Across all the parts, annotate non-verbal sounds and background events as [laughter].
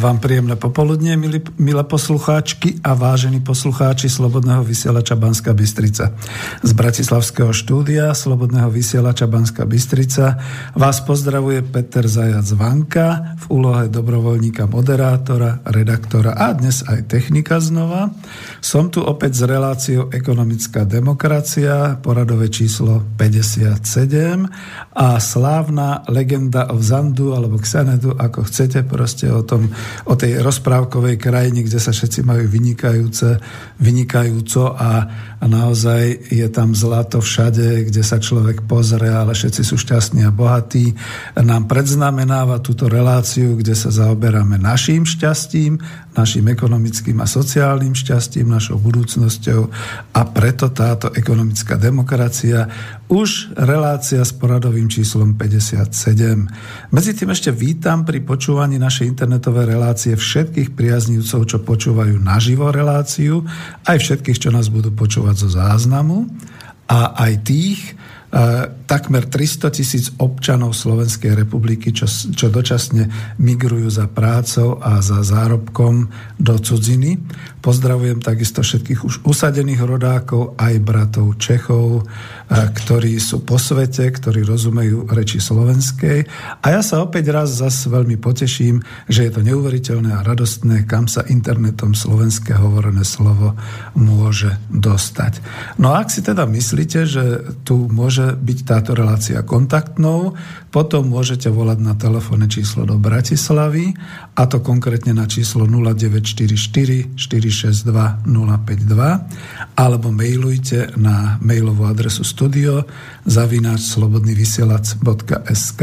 Vám príjemné popoludnie, milí, milé poslucháčky a vážení poslucháči Slobodného vysielača Banska Bystrica. Z Bratislavského štúdia Slobodného vysielača Banska Bystrica vás pozdravuje Peter Zajac Vanka v úlohe dobrovoľníka, moderátora, redaktora a dnes aj technika znova. Som tu opäť s reláciou Ekonomická demokracia, poradové číslo 57 a slávna legenda o Zandu alebo Xanedu, ako chcete, proste o tom, o tej rozprávkovej krajine, kde sa všetci majú vynikajúce, vynikajúco a, a naozaj je tam zlato všade, kde sa človek pozrie, ale všetci sú šťastní a bohatí. Nám predznamenáva túto reláciu, kde sa zaoberáme našim šťastím, našim ekonomickým a sociálnym šťastím, našou budúcnosťou a preto táto ekonomická demokracia už relácia s poradovým číslom 57. Medzi tým ešte vítam pri počúvaní našej internetovej relácie všetkých priaznívcov, čo počúvajú naživo reláciu, aj všetkých, čo nás budú počúvať zo záznamu a aj tých, takmer 300 tisíc občanov Slovenskej republiky, čo, čo dočasne migrujú za prácou a za zárobkom do cudziny. Pozdravujem takisto všetkých už usadených rodákov, aj bratov Čechov, ktorí sú po svete, ktorí rozumejú reči slovenskej. A ja sa opäť raz zase veľmi poteším, že je to neuveriteľné a radostné, kam sa internetom slovenské hovorené slovo môže dostať. No a ak si teda myslíte, že tu môže byť táto relácia kontaktnou, potom môžete volať na telefónne číslo do Bratislavy, a to konkrétne na číslo 0944 462 052, alebo mailujte na mailovú adresu studio zavináč slobodnyvysielac.sk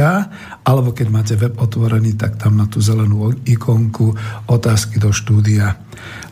alebo keď máte web otvorený, tak tam na tú zelenú ikonku otázky do štúdia.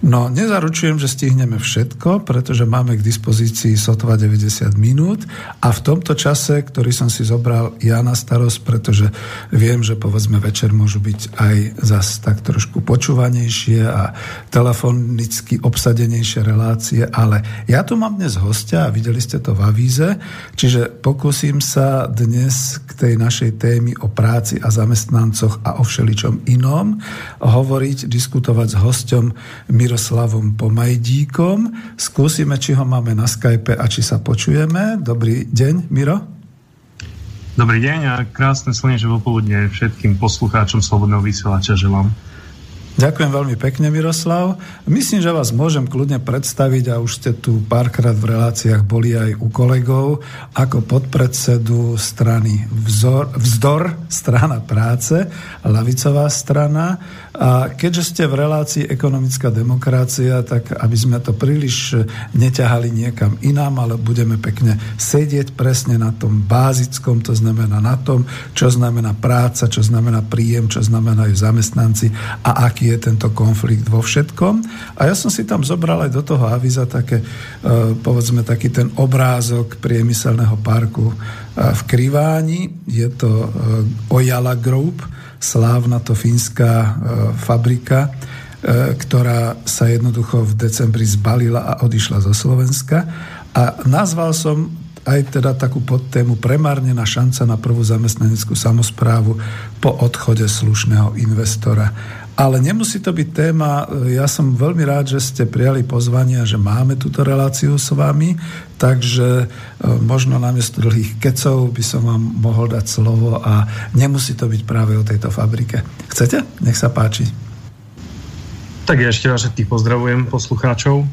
No, nezaručujem, že stihneme všetko, pretože máme k dispozícii sotva 90 minút a v tomto čase, ktorý som si zobral ja na starosť, pretože viem, že povedzme večer môžu byť aj zas tak trošku počúvanejšie a telefonicky obsadenejšie relácie, ale ja tu mám dnes hostia a videli ste to v avíze, čiže pokúsim sa dnes k tej našej témy o práci a zamestnancoch a o všeličom inom hovoriť, diskutovať s hostom Miroslavom Pomajdíkom. Skúsime, či ho máme na Skype a či sa počujeme. Dobrý deň, Miro. Dobrý deň a krásne slnečné popoludne všetkým poslucháčom Slobodného vysielača želám. Ďakujem veľmi pekne, Miroslav. Myslím, že vás môžem kľudne predstaviť a už ste tu párkrát v reláciách boli aj u kolegov ako podpredsedu strany Vzor, Vzdor, strana práce, lavicová strana. A keďže ste v relácii ekonomická demokracia, tak aby sme to príliš neťahali niekam inám, ale budeme pekne sedieť presne na tom bázickom, to znamená na tom, čo znamená práca, čo znamená príjem, čo znamenajú zamestnanci a aký je tento konflikt vo všetkom. A ja som si tam zobral aj do toho aviza také, e, povedzme, taký ten obrázok priemyselného parku e, v Kriváni. Je to e, Ojala Group, slávna to fínska e, fabrika, e, ktorá sa jednoducho v decembri zbalila a odišla zo Slovenska. A nazval som aj teda takú podtému premárnená šanca na prvú zamestnaneckú samozprávu po odchode slušného investora. Ale nemusí to byť téma, ja som veľmi rád, že ste prijali pozvanie a že máme túto reláciu s vami, takže e, možno namiesto dlhých kecov by som vám mohol dať slovo a nemusí to byť práve o tejto fabrike. Chcete? Nech sa páči. Tak ja ešte vás všetkých pozdravujem, poslucháčov.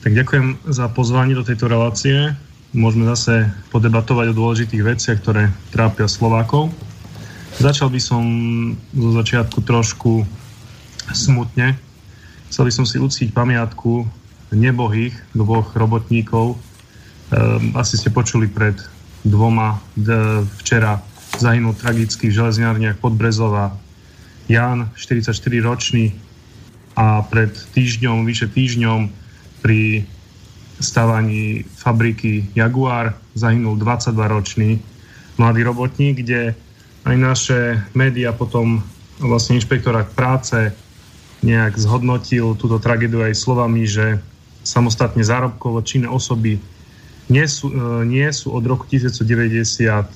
Tak ďakujem za pozvanie do tejto relácie. Môžeme zase podebatovať o dôležitých veciach, ktoré trápia Slovákov. Začal by som zo začiatku trošku smutne. Chcel by som si uctiť pamiatku nebohých dvoch robotníkov. Ehm, asi ste počuli pred dvoma, včera zahynul tragicky v železniarniach Podbrezova Jan, 44-ročný a pred týždňom, vyše týždňom pri stavaní fabriky Jaguar zahynul 22-ročný mladý robotník, kde aj naše médiá potom vlastne inšpektorát práce nejak zhodnotil túto tragédiu aj slovami, že samostatne zárobkovo činné osoby nie sú, e, nie sú od roku 1990 e,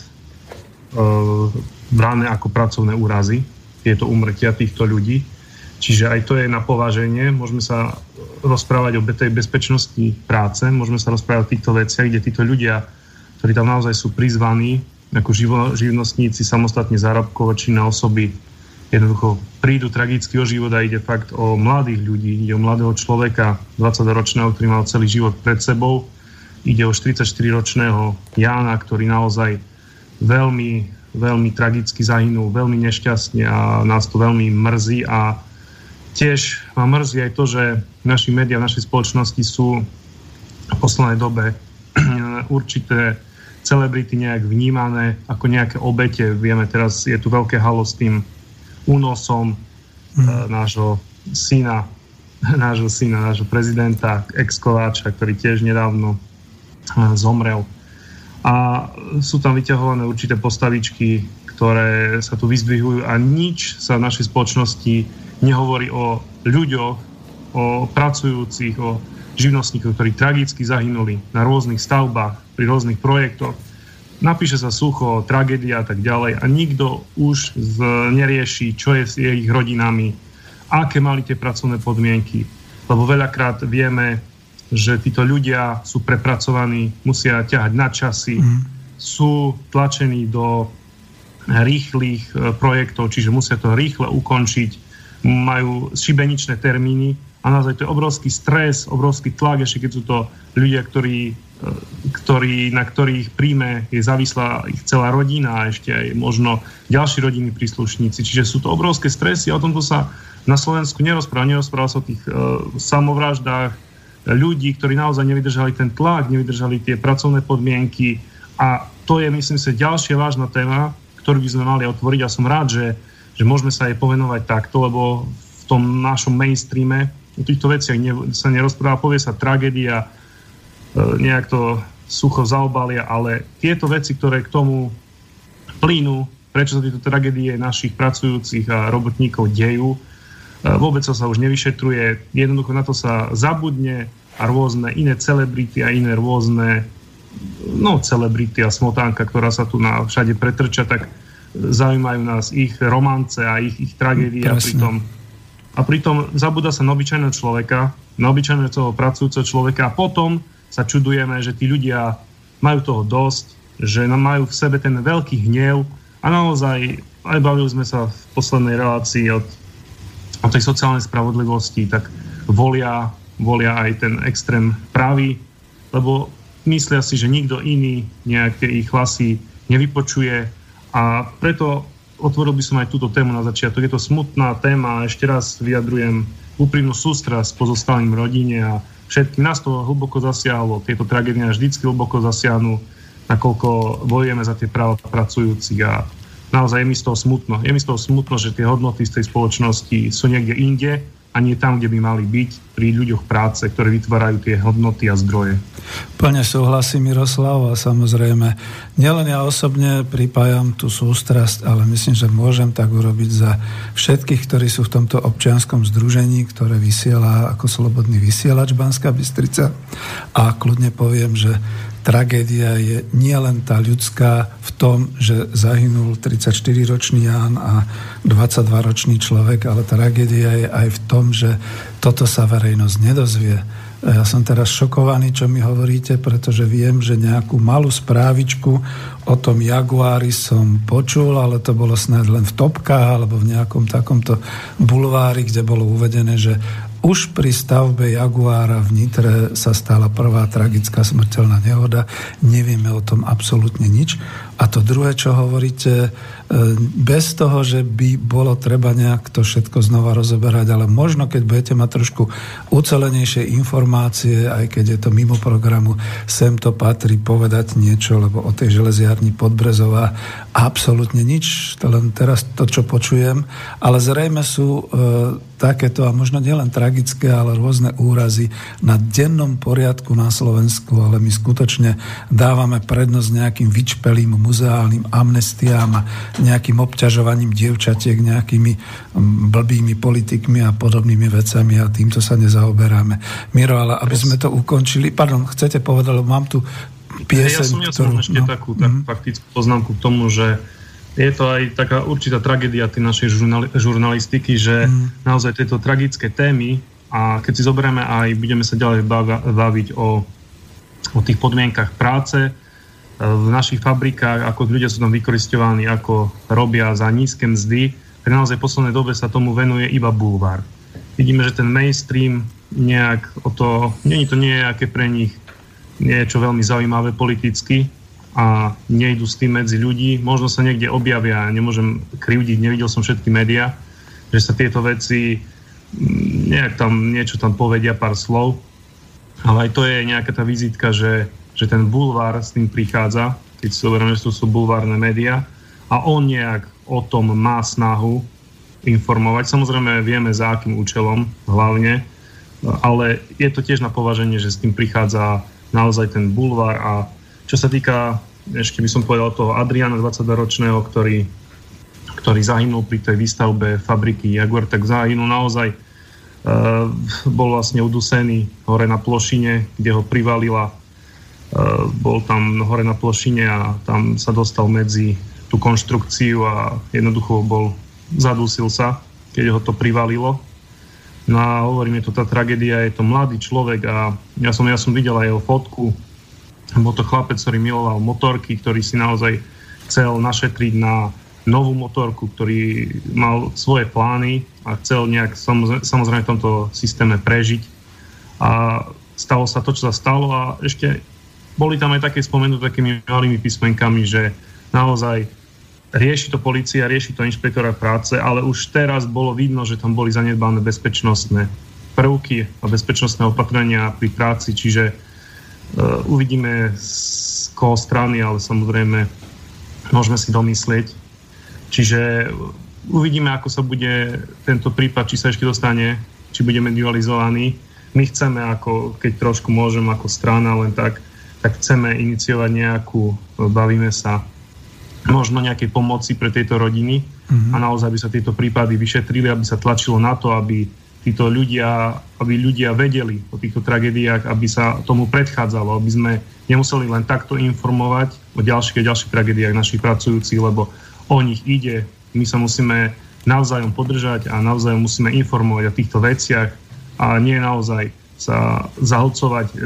brané ako pracovné úrazy, tieto umrtia týchto ľudí. Čiže aj to je na pováženie. Môžeme sa rozprávať o tej bezpečnosti práce, môžeme sa rozprávať o týchto veciach, kde títo ľudia, ktorí tam naozaj sú prizvaní ako živo, živnostníci, samostatne zárobkovo činné osoby, jednoducho prídu tragicky o život a ide fakt o mladých ľudí, ide o mladého človeka, 20-ročného, ktorý mal celý život pred sebou, ide o 44-ročného Jána, ktorý naozaj veľmi, veľmi tragicky zahynul, veľmi nešťastne a nás to veľmi mrzí. A tiež ma mrzí aj to, že naši médiá v našej spoločnosti sú v poslednej dobe [clears throat] určité celebrity nejak vnímané ako nejaké obete. Vieme, teraz je tu veľké halo s tým únosom mm. nášho syna, [laughs] nášho syna, nášho prezidenta, ex-kováča, ktorý tiež nedávno eh, zomrel. A sú tam vyťahované určité postavičky, ktoré sa tu vyzdvihujú a nič sa v našej spoločnosti nehovorí o ľuďoch, o pracujúcich, o živnostníkoch, ktorí tragicky zahynuli na rôznych stavbách, pri rôznych projektoch napíše sa sucho, tragédia a tak ďalej a nikto už z, nerieši, čo je s ich rodinami, aké mali tie pracovné podmienky. Lebo veľakrát vieme, že títo ľudia sú prepracovaní, musia ťahať na časy, mm. sú tlačení do rýchlych e, projektov, čiže musia to rýchle ukončiť, majú šibeničné termíny a naozaj to je obrovský stres, obrovský tlak, ešte keď sú to ľudia, ktorí ktorý, na ktorých príjme je závislá ich celá rodina a ešte aj možno ďalší rodinní príslušníci. Čiže sú to obrovské stresy a o tomto sa na Slovensku nerozpráva. Nerozpráva sa o tých uh, samovraždách ľudí, ktorí naozaj nevydržali ten tlak, nevydržali tie pracovné podmienky a to je, myslím si, ďalšia vážna téma, ktorú by sme mali otvoriť a som rád, že, že môžeme sa jej povenovať takto, lebo v tom našom mainstreame o týchto veciach ne, sa nerozpráva, povie sa tragédia E, nejak to sucho zaobalia, ale tieto veci, ktoré k tomu plínu, prečo sa tieto tragédie našich pracujúcich a robotníkov dejú, e, vôbec sa už nevyšetruje, jednoducho na to sa zabudne a rôzne iné celebrity a iné rôzne no celebrity a smotánka, ktorá sa tu na všade pretrča, tak zaujímajú nás ich romance a ich, ich tragédie a pritom, a pritom zabúda sa na obyčajného človeka, na obyčajného pracujúceho človeka a potom sa čudujeme, že tí ľudia majú toho dosť, že majú v sebe ten veľký hnev. A naozaj aj bavili sme sa v poslednej relácii od, o tej sociálnej spravodlivosti, tak volia, volia aj ten extrém pravý, lebo myslia si, že nikto iný nejaké ich hlasy nevypočuje. A preto otvoril by som aj túto tému na začiatok. Je to smutná téma. A ešte raz vyjadrujem úprimnú sústrasť pozostalým rodine a všetkým nás to hlboko zasiahlo. Tieto tragédie nás vždycky hlboko zasiahnu, nakoľko bojujeme za tie práva pracujúcich a naozaj je mi z toho smutno. Je mi z toho smutno, že tie hodnoty z tej spoločnosti sú niekde inde a nie tam, kde by mali byť pri ľuďoch práce, ktorí vytvárajú tie hodnoty a zdroje. Plne súhlasím, Miroslav, a samozrejme, nielen ja osobne pripájam tú sústrasť, ale myslím, že môžem tak urobiť za všetkých, ktorí sú v tomto občianskom združení, ktoré vysiela ako slobodný vysielač Banská Bystrica. A kľudne poviem, že tragédia je nielen tá ľudská v tom, že zahynul 34-ročný Ján a 22-ročný človek, ale tragédia je aj v tom, že toto sa verejnosť nedozvie. Ja som teraz šokovaný, čo mi hovoríte, pretože viem, že nejakú malú správičku o tom Jaguári som počul, ale to bolo snad len v topkách alebo v nejakom takomto bulvári, kde bolo uvedené, že už pri stavbe Jaguára v Nitre sa stala prvá tragická smrteľná nehoda. Nevieme o tom absolútne nič. A to druhé, čo hovoríte, e, bez toho, že by bolo treba nejak to všetko znova rozoberať, ale možno, keď budete mať trošku ucelenejšie informácie, aj keď je to mimo programu, sem to patrí povedať niečo, lebo o tej železiarni Podbrezová absolútne nič, to len teraz to, čo počujem, ale zrejme sú e, takéto, a možno nielen tragické, ale rôzne úrazy na dennom poriadku na Slovensku, ale my skutočne dávame prednosť nejakým vyčpelým muzeálnym amnestiám a nejakým obťažovaním dievčatiek nejakými mm, blbými politikmi a podobnými vecami a týmto sa nezaoberáme. Miro, ale aby sme to ukončili, pardon, chcete povedať, lebo mám tu pieseň, Ja som, ja som ktorú, ešte no, takú, takú mm. faktickú poznámku k tomu, že je to aj taká určitá tragédia tej našej žurnali- žurnalistiky, že mm. naozaj tieto tragické témy a keď si zoberieme aj, budeme sa ďalej baviť o, o tých podmienkach práce, v našich fabrikách, ako ľudia sú tam vykoristovaní, ako robia za nízke mzdy, tak naozaj v poslednej dobe sa tomu venuje iba bulvár. Vidíme, že ten mainstream nejak o to, je to nejaké pre nich niečo veľmi zaujímavé politicky a nejdu s tým medzi ľudí. Možno sa niekde objavia, nemôžem krivdiť, nevidel som všetky médiá, že sa tieto veci mm, nejak tam niečo tam povedia, pár slov, ale aj to je nejaká tá vizitka, že že ten bulvár s tým prichádza, keď si zoberieme, že to sú bulvárne médiá, a on nejak o tom má snahu informovať. Samozrejme vieme za akým účelom hlavne, ale je to tiež na považenie, že s tým prichádza naozaj ten bulvár a čo sa týka, ešte by som povedal toho Adriana 22-ročného, ktorý, ktorý zahynul pri tej výstavbe fabriky Jaguar, tak zahynul naozaj Uh, bol vlastne udusený hore na plošine, kde ho privalila bol tam hore na plošine a tam sa dostal medzi tú konštrukciu a jednoducho bol, zadúsil sa, keď ho to privalilo. No a hovorím, je to tá tragédia, je to mladý človek a ja som, ja som videl aj jeho fotku. Bol to chlapec, ktorý miloval motorky, ktorý si naozaj chcel našetriť na novú motorku, ktorý mal svoje plány a chcel nejak samozrejme v tomto systéme prežiť. A stalo sa to, čo sa stalo a ešte boli tam aj také spomenuté takými malými písmenkami, že naozaj rieši to policia, rieši to inšpektora práce, ale už teraz bolo vidno, že tam boli zanedbané bezpečnostné prvky a bezpečnostné opatrenia pri práci, čiže uh, uvidíme z koho strany, ale samozrejme môžeme si domyslieť. Čiže uvidíme, ako sa bude tento prípad, či sa ešte dostane, či bude medializovaný. My chceme, ako, keď trošku môžem ako strana, len tak tak chceme iniciovať nejakú, bavíme sa možno nejakej pomoci pre tieto rodiny mm-hmm. a naozaj by sa tieto prípady vyšetrili, aby sa tlačilo na to, aby títo ľudia, aby ľudia vedeli o týchto tragédiách, aby sa tomu predchádzalo, aby sme nemuseli len takto informovať o ďalších a ďalších tragédiách našich pracujúcich, lebo o nich ide. My sa musíme navzájom podržať a navzájom musíme informovať o týchto veciach a nie naozaj sa zahlcovať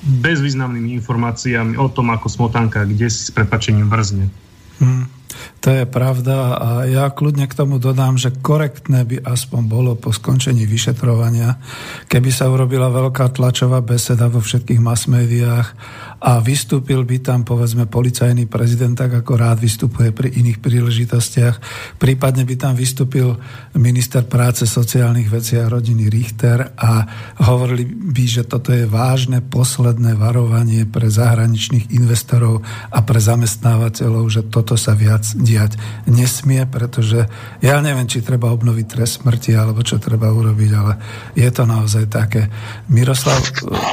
bezvýznamnými informáciami o tom, ako smotanka kde si s prepačením vrzne. Hmm, to je pravda a ja kľudne k tomu dodám, že korektné by aspoň bolo po skončení vyšetrovania, keby sa urobila veľká tlačová beseda vo všetkých mass médiách a vystúpil by tam povedzme policajný prezident, tak ako rád vystupuje pri iných príležitostiach. Prípadne by tam vystúpil minister práce, sociálnych vecí a rodiny Richter a hovorili by, že toto je vážne posledné varovanie pre zahraničných investorov a pre zamestnávateľov, že toto sa viac diať nesmie, pretože ja neviem, či treba obnoviť trest smrti alebo čo treba urobiť, ale je to naozaj také. Miroslav,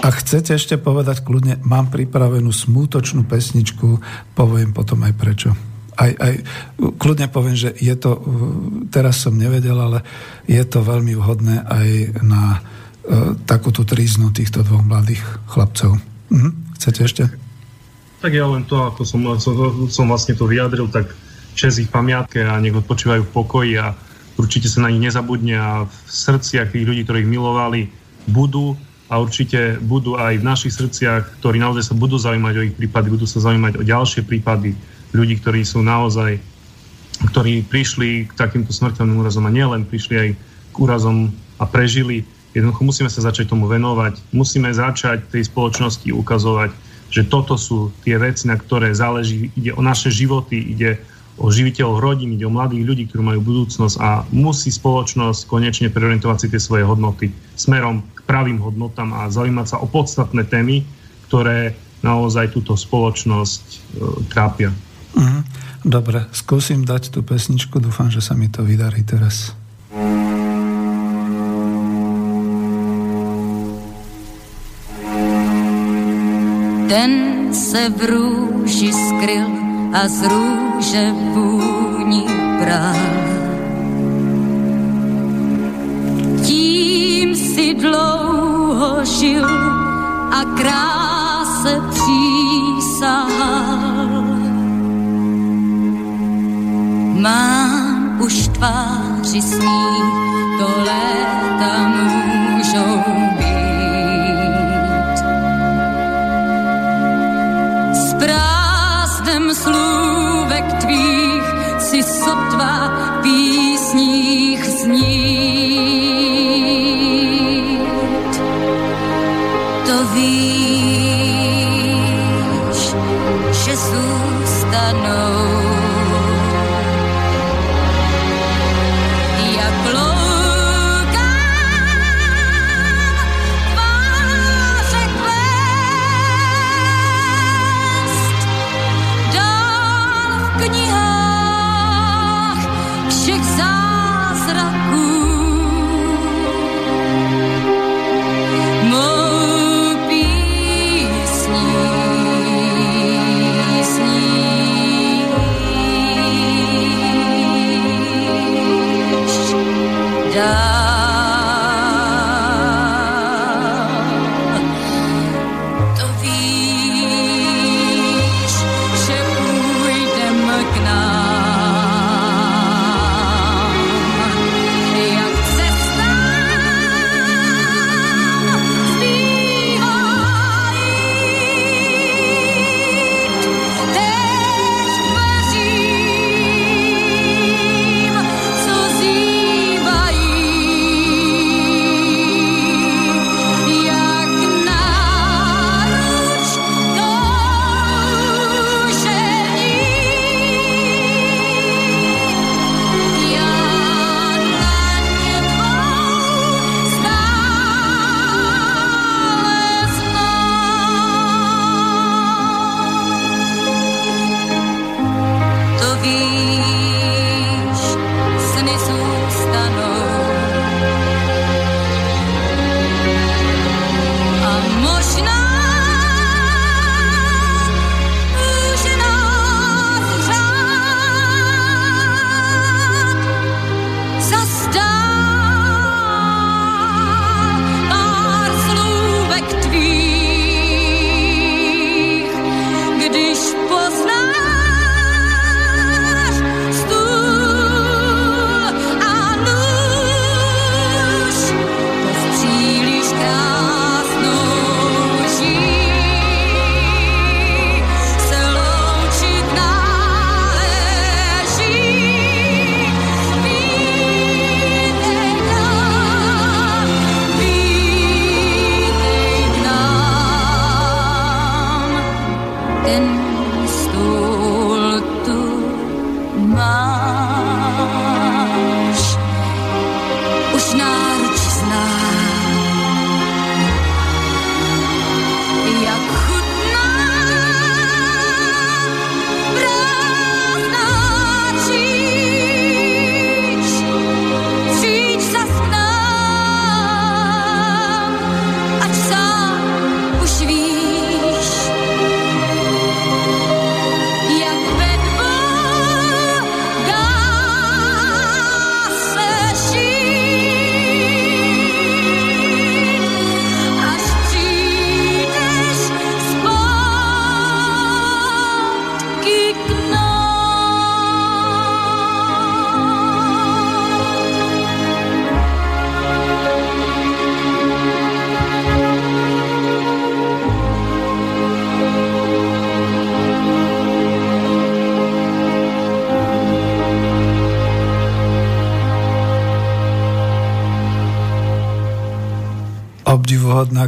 ak chcete ešte povedať kľudne, mám pripravenú smútočnú pesničku, poviem potom aj prečo. Aj, aj kľudne poviem, že je to, teraz som nevedel, ale je to veľmi vhodné aj na uh, takúto tríznu týchto dvoch mladých chlapcov. Mhm. Chcete ešte? Tak ja len to, ako som, som, som vlastne to vyjadril, tak čes ich pamiatke a nech odpočívajú v pokoji a určite sa na nich nezabudne a v srdciach tých ľudí, ktorých milovali, budú a určite budú aj v našich srdciach, ktorí naozaj sa budú zaujímať o ich prípady, budú sa zaujímať o ďalšie prípady ľudí, ktorí sú naozaj, ktorí prišli k takýmto smrteľným úrazom a nielen prišli aj k úrazom a prežili. Jednoducho musíme sa začať tomu venovať, musíme začať tej spoločnosti ukazovať, že toto sú tie veci, na ktoré záleží, ide o naše životy, ide o živiteľov rodín, ide o mladých ľudí, ktorí majú budúcnosť a musí spoločnosť konečne preorientovať si tie svoje hodnoty smerom pravým hodnotám a zaujímať sa o podstatné témy, ktoré naozaj túto spoločnosť e, trápia. Mhm. Dobre, skúsim dať tú pesničku, dúfam, že sa mi to vydarí teraz. Ten se v rúži skryl a z růže vůni bral. Si dlouho žil a kráse přísahal. Mám už tváři sní, to léta můžou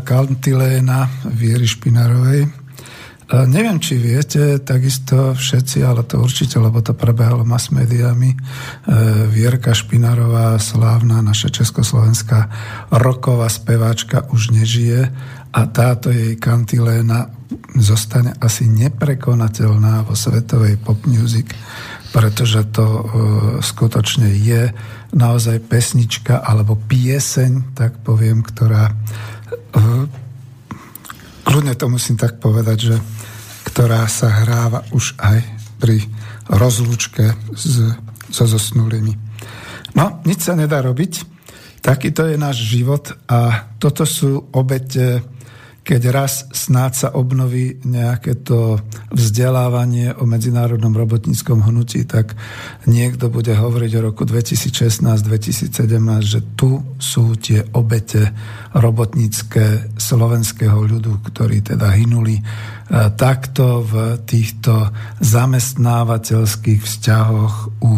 kantiléna Viery Špinarovej. Neviem, či viete, takisto všetci, ale to určite, lebo to prebehlo mass médiami. Vierka Špinarová, slávna naša československá roková speváčka, už nežije a táto jej kantiléna zostane asi neprekonateľná vo svetovej pop music, pretože to uh, skutočne je naozaj pesnička alebo pieseň, tak poviem, ktorá kľudne to musím tak povedať, že ktorá sa hráva už aj pri rozlúčke s, so zosnulými. No, nič sa nedá robiť. Takýto je náš život a toto sú obete keď raz snáď sa obnoví nejaké to vzdelávanie o medzinárodnom robotníckom hnutí, tak niekto bude hovoriť o roku 2016-2017, že tu sú tie obete robotnícke slovenského ľudu, ktorí teda hynuli e, takto v týchto zamestnávateľských vzťahoch u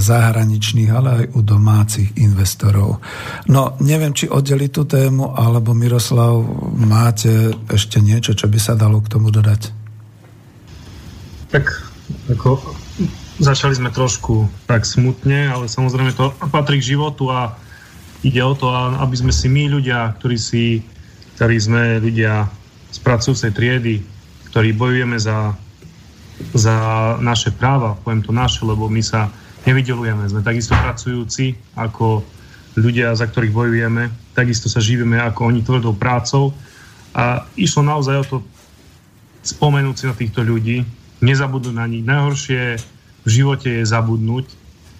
zahraničných, ale aj u domácich investorov. No, neviem, či oddeli tú tému, alebo Miroslav, máte ešte niečo, čo by sa dalo k tomu dodať? Tak, ako začali sme trošku tak smutne, ale samozrejme to patrí k životu a ide o to, aby sme si my ľudia, ktorí si, ktorí sme ľudia z pracujúcej triedy, ktorí bojujeme za, za naše práva, poviem to naše, lebo my sa nevydelujeme. Sme takisto pracujúci ako ľudia, za ktorých bojujeme. Takisto sa živíme ako oni tvrdou prácou. A išlo naozaj o to spomenúť si na týchto ľudí, nezabudnúť na nich. Najhoršie v živote je zabudnúť,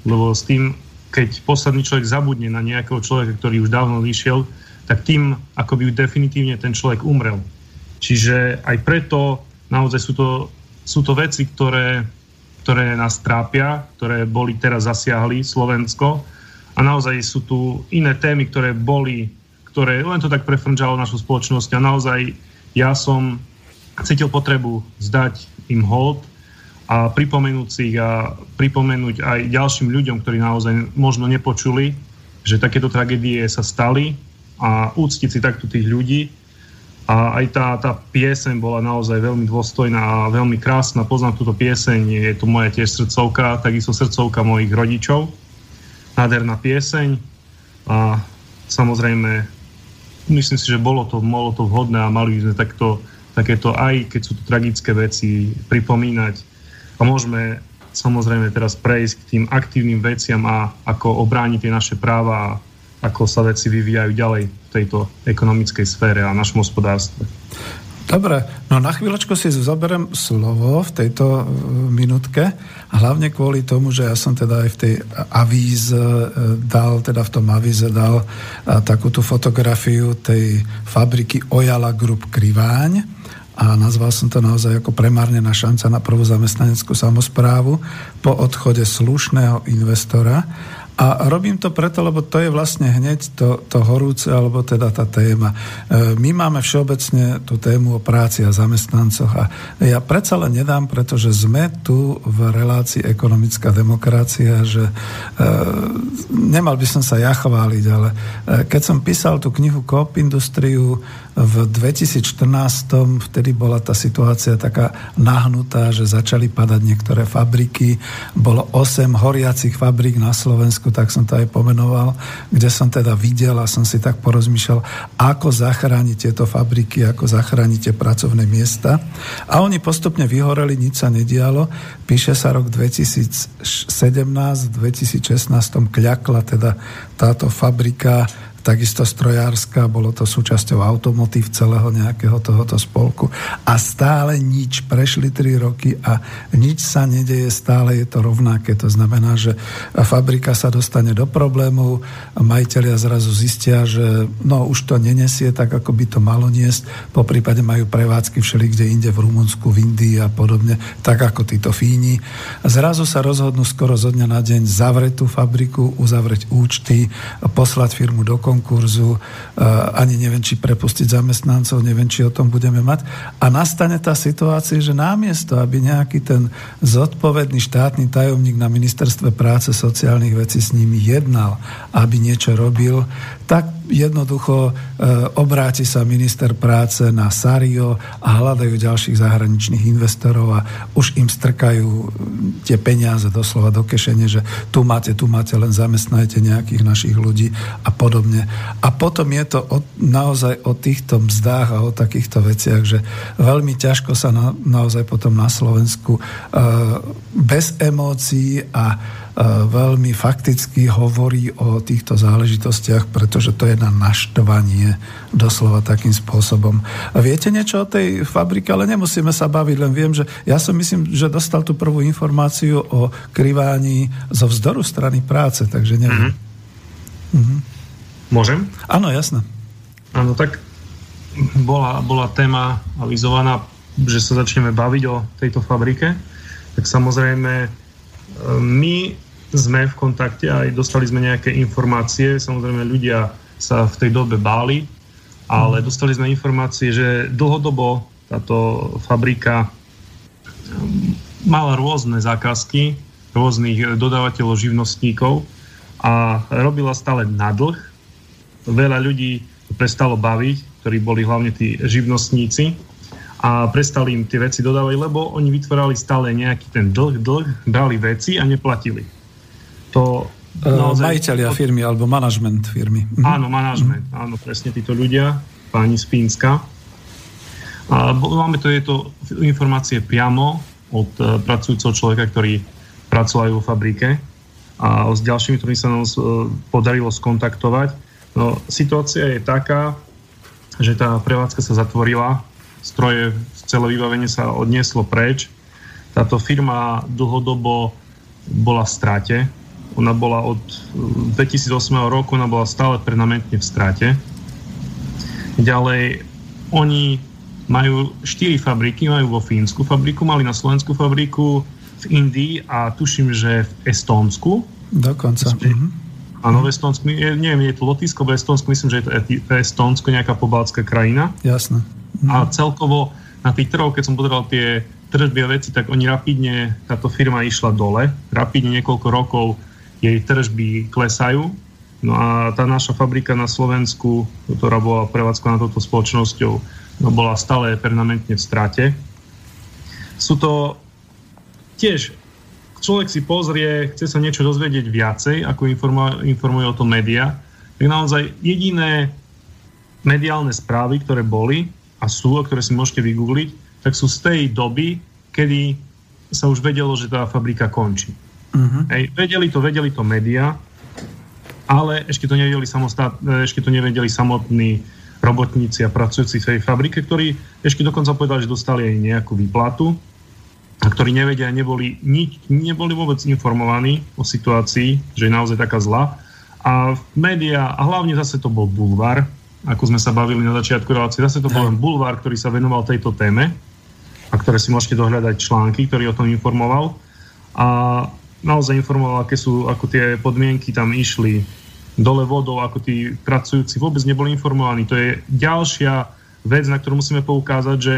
lebo s tým, keď posledný človek zabudne na nejakého človeka, ktorý už dávno vyšiel, tak tým akoby definitívne ten človek umrel. Čiže aj preto naozaj sú to, sú to veci, ktoré ktoré nás trápia, ktoré boli teraz zasiahli Slovensko. A naozaj sú tu iné témy, ktoré boli, ktoré len to tak prefrnžalo našu spoločnosť. A naozaj ja som cítil potrebu zdať im hold a pripomenúť si ich a pripomenúť aj ďalším ľuďom, ktorí naozaj možno nepočuli, že takéto tragédie sa stali a úctiť si takto tých ľudí a aj tá, tá pieseň bola naozaj veľmi dôstojná a veľmi krásna. Poznám túto pieseň, je to moja tiež srdcovka, takisto srdcovka mojich rodičov. Nádherná pieseň a samozrejme myslím si, že bolo to, bolo to vhodné a mali by sme takto, takéto aj keď sú to tragické veci pripomínať a môžeme samozrejme teraz prejsť k tým aktívnym veciam a ako obrániť tie naše práva a ako sa veci vyvíjajú ďalej tejto ekonomickej sfére a našom hospodárstve. Dobre, no na chvíľočku si zoberiem slovo v tejto e, minútke, hlavne kvôli tomu, že ja som teda aj v tej avíze e, dal, teda v tom avíze dal e, takú tú fotografiu tej fabriky Ojala Group Kriváň a nazval som to naozaj ako premárnená šanca na prvú zamestnaneckú samozprávu po odchode slušného investora a robím to preto, lebo to je vlastne hneď to, to horúce, alebo teda tá téma. E, my máme všeobecne tú tému o práci a zamestnancoch a ja predsa len nedám, pretože sme tu v relácii ekonomická demokracia, že e, nemal by som sa ja chváliť, ale e, keď som písal tú knihu Coop Industriu v 2014, vtedy bola tá situácia taká nahnutá, že začali padať niektoré fabriky, bolo 8 horiacich fabrík na Slovensku, tak som to aj pomenoval, kde som teda videl a som si tak porozmýšľal, ako zachrániť tieto fabriky, ako zachrániť tie pracovné miesta. A oni postupne vyhoreli, nič sa nedialo. Píše sa rok 2017, v 2016 kľakla teda táto fabrika takisto strojárska, bolo to súčasťou automotív celého nejakého tohoto spolku a stále nič, prešli tri roky a nič sa nedeje, stále je to rovnaké. To znamená, že fabrika sa dostane do problémov, majiteľia zrazu zistia, že no už to nenesie tak, ako by to malo niesť, po prípade majú prevádzky všeli kde inde v Rumunsku, v Indii a podobne, tak ako títo Fíni. Zrazu sa rozhodnú skoro zo dňa na deň zavrieť tú fabriku, uzavrieť účty, poslať firmu do konkursu konkurzu, eh, ani neviem, či prepustiť zamestnancov, neviem, či o tom budeme mať. A nastane tá situácia, že namiesto, aby nejaký ten zodpovedný štátny tajomník na ministerstve práce sociálnych vecí s nimi jednal, aby niečo robil, tak jednoducho e, obráti sa minister práce na Sario a hľadajú ďalších zahraničných investorov a už im strkajú tie peniaze doslova do kešene, že tu máte, tu máte, len zamestnajte nejakých našich ľudí a podobne. A potom je to o, naozaj o týchto mzdách a o takýchto veciach, že veľmi ťažko sa na, naozaj potom na Slovensku e, bez emócií a veľmi fakticky hovorí o týchto záležitostiach, pretože to je na naštvanie doslova takým spôsobom. A viete niečo o tej fabrike, ale nemusíme sa baviť, len viem, že ja som myslím, že dostal tú prvú informáciu o krivání zo vzdoru strany práce, takže neviem. Mm-hmm. Mm-hmm. Môžem? Áno, jasné. Áno, tak bola, bola téma avizovaná, že sa začneme baviť o tejto fabrike, tak samozrejme my sme v kontakte a aj dostali sme nejaké informácie. Samozrejme, ľudia sa v tej dobe báli, ale dostali sme informácie, že dlhodobo táto fabrika um, mala rôzne zákazky, rôznych dodávateľov, živnostníkov a robila stále na dlh. Veľa ľudí prestalo baviť, ktorí boli hlavne tí živnostníci a prestali im tie veci dodávať, lebo oni vytvorali stále nejaký ten dlh, dlh, brali veci a neplatili to e, naozaj... Majiteľia firmy alebo manažment firmy. Mhm. Áno, manažment, mhm. áno, presne títo ľudia, páni z Fínska. A máme to, je to informácie priamo od uh, pracujúceho človeka, ktorý pracovajú vo fabrike a s ďalšími, ktorými sa nám uh, podarilo skontaktovať. No, situácia je taká, že tá prevádzka sa zatvorila, stroje, celé vybavenie sa odnieslo preč. Táto firma dlhodobo bola v strate, ona bola od 2008 eh, roku, ona bola stále permanentne v strate. Ďalej, oni majú štyri fabriky, majú vo Fínsku fabriku, mali na Slovensku fabriku, v Indii a tuším, že v Estónsku. Dokonca. Mhm. Áno, v Estónsku, neviem, je to Lotisko, v Estónsku, myslím, že je to Estónsko, nejaká pobaltská krajina. Jasné. Mhm. A celkovo na tých trhoch, keď som pozeral tie tržby a veci, tak oni rapidne, táto firma išla dole. Rapidne niekoľko rokov jej tržby klesajú. No a tá naša fabrika na Slovensku, ktorá bola prevádzkovaná touto spoločnosťou, no bola stále permanentne v strate. Sú to tiež, človek si pozrie, chce sa niečo dozvedieť viacej, ako informuje o tom média, tak naozaj jediné mediálne správy, ktoré boli a sú, a ktoré si môžete vygoogliť, tak sú z tej doby, kedy sa už vedelo, že tá fabrika končí. Uh-huh. Hej, vedeli to, vedeli to média, ale ešte to, nevedeli samostat, ešte to nevedeli samotní robotníci a pracujúci v tej fabrike, ktorí ešte dokonca povedali, že dostali aj nejakú výplatu a ktorí nevedia, neboli, nič, neboli vôbec informovaní o situácii, že je naozaj taká zlá. A média, a hlavne zase to bol bulvár, ako sme sa bavili na začiatku relácie, zase to bol len bulvár, ktorý sa venoval tejto téme a ktoré si môžete dohľadať články, ktorý o tom informoval. A naozaj informoval, aké sú, ako tie podmienky tam išli dole vodou, ako tí pracujúci vôbec neboli informovaní. To je ďalšia vec, na ktorú musíme poukázať, že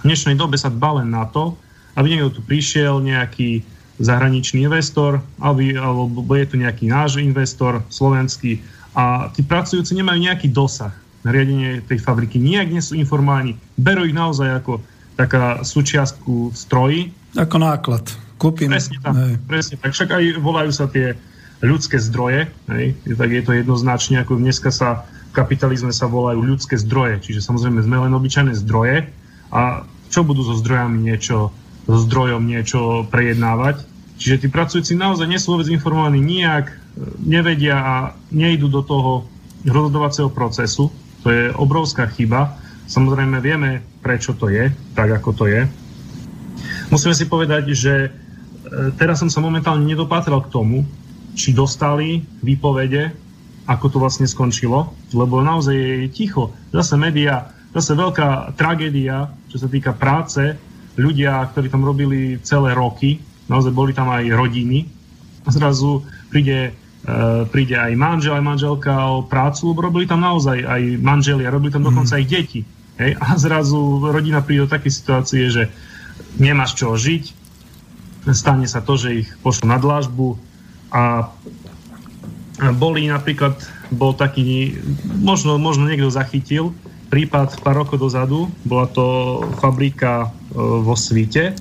v dnešnej dobe sa dba len na to, aby niekto tu prišiel, nejaký zahraničný investor, aby, alebo je tu nejaký náš investor, slovenský, a tí pracujúci nemajú nejaký dosah na riadenie tej fabriky. Nijak nie sú informovaní. Berú ich naozaj ako taká súčiastku v stroji. Ako náklad. Kúpim. Presne tak, hej. presne tak. Však aj volajú sa tie ľudské zdroje, hej, tak je to jednoznačne, ako dneska sa v kapitalizme sa volajú ľudské zdroje, čiže samozrejme sme len obyčajné zdroje a čo budú so zdrojami niečo, so zdrojom niečo prejednávať. Čiže tí pracujúci naozaj nie sú vôbec informovaní nijak, nevedia a nejdú do toho rozhodovacieho procesu. To je obrovská chyba. Samozrejme vieme, prečo to je, tak ako to je. Musíme si povedať, že E, teraz som sa momentálne nedopátral k tomu, či dostali výpovede, ako to vlastne skončilo, lebo naozaj je ticho. Zase média, zase veľká tragédia, čo sa týka práce, ľudia, ktorí tam robili celé roky, naozaj boli tam aj rodiny a zrazu príde, uh, príde aj manžel, aj manželka o prácu, lebo robili tam naozaj aj manželia, robili tam dokonca mm. aj deti. Hej? A zrazu rodina príde do takej situácie, že nemáš čo žiť, stane sa to, že ich pošlo na dlážbu a boli napríklad bol taký, možno, možno niekto zachytil, prípad pár rokov dozadu, bola to fabrika e, vo Svite,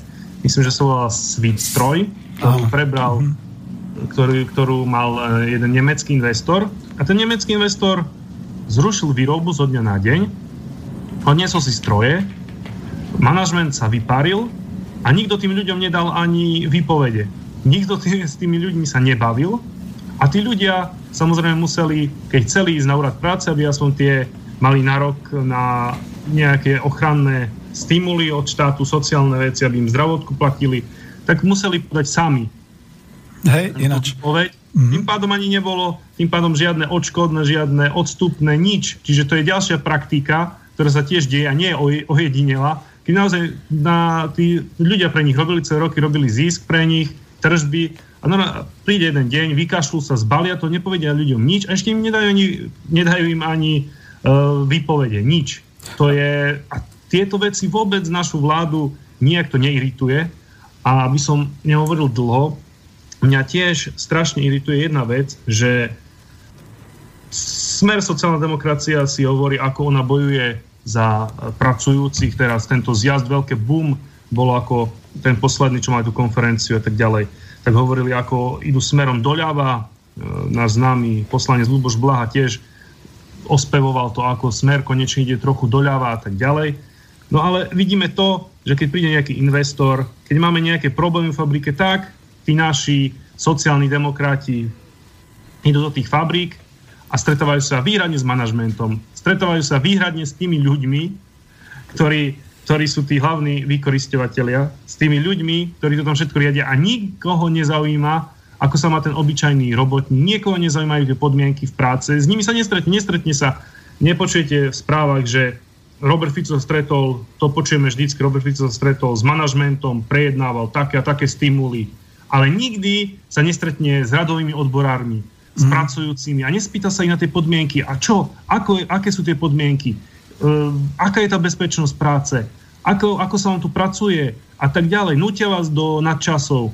myslím, že sa volala Svitstroj, ktorú prebral, mhm. ktorú, ktorú mal e, jeden nemecký investor. A ten nemecký investor zrušil výrobu zo dňa na deň, odniesol si stroje, manažment sa vyparil a nikto tým ľuďom nedal ani výpovede. Nikto tý, s tými ľuďmi sa nebavil a tí ľudia samozrejme museli, keď chceli ísť na úrad práce, aby aspoň tie mali nárok na nejaké ochranné stimuly od štátu, sociálne veci, aby im zdravotku platili, tak museli podať sami. Hej, ináč. Povedť. Mm-hmm. Tým pádom ani nebolo, tým pádom žiadne odškodné, žiadne odstupné, nič. Čiže to je ďalšia praktika, ktorá sa tiež deje a nie je ojedinela. Keď naozaj na, tí ľudia pre nich robili celé roky, robili zisk pre nich, tržby a no, príde jeden deň, vykašľú sa, zbalia to, nepovedia ľuďom nič a ešte im nedajú, ani, nedajú im ani uh, výpovede, nič. To je, a tieto veci vôbec našu vládu nijak to neirituje a aby som nehovoril dlho, mňa tiež strašne irituje jedna vec, že smer sociálna demokracia si hovorí, ako ona bojuje za pracujúcich, teraz tento zjazd, veľké boom, bolo ako ten posledný, čo má tú konferenciu a tak ďalej, tak hovorili, ako idú smerom doľava. E, náš známy poslanec Luboš Blaha tiež ospevoval to, ako smer konečne ide trochu doľava a tak ďalej. No ale vidíme to, že keď príde nejaký investor, keď máme nejaké problémy v fabrike, tak tí naši sociálni demokrati idú do tých fabrík a stretávajú sa výhradne s manažmentom, stretávajú sa výhradne s tými ľuďmi, ktorí ktorí sú tí hlavní vykoristovateľia, s tými ľuďmi, ktorí to tam všetko riadia a nikoho nezaujíma, ako sa má ten obyčajný robotník, niekoho nezaujímajú tie podmienky v práce, s nimi sa nestretne, nestretne sa, nepočujete v správach, že Robert Fico stretol, to počujeme vždycky, Robert Fico stretol s manažmentom, prejednával také a také stimuly, ale nikdy sa nestretne s radovými odborármi, s mm. pracujúcimi a nespýta sa ich na tie podmienky. A čo? Ako, aké sú tie podmienky? Uh, aká je tá bezpečnosť práce? ako, ako sa vám tu pracuje a tak ďalej. Nutia vás do nadčasov.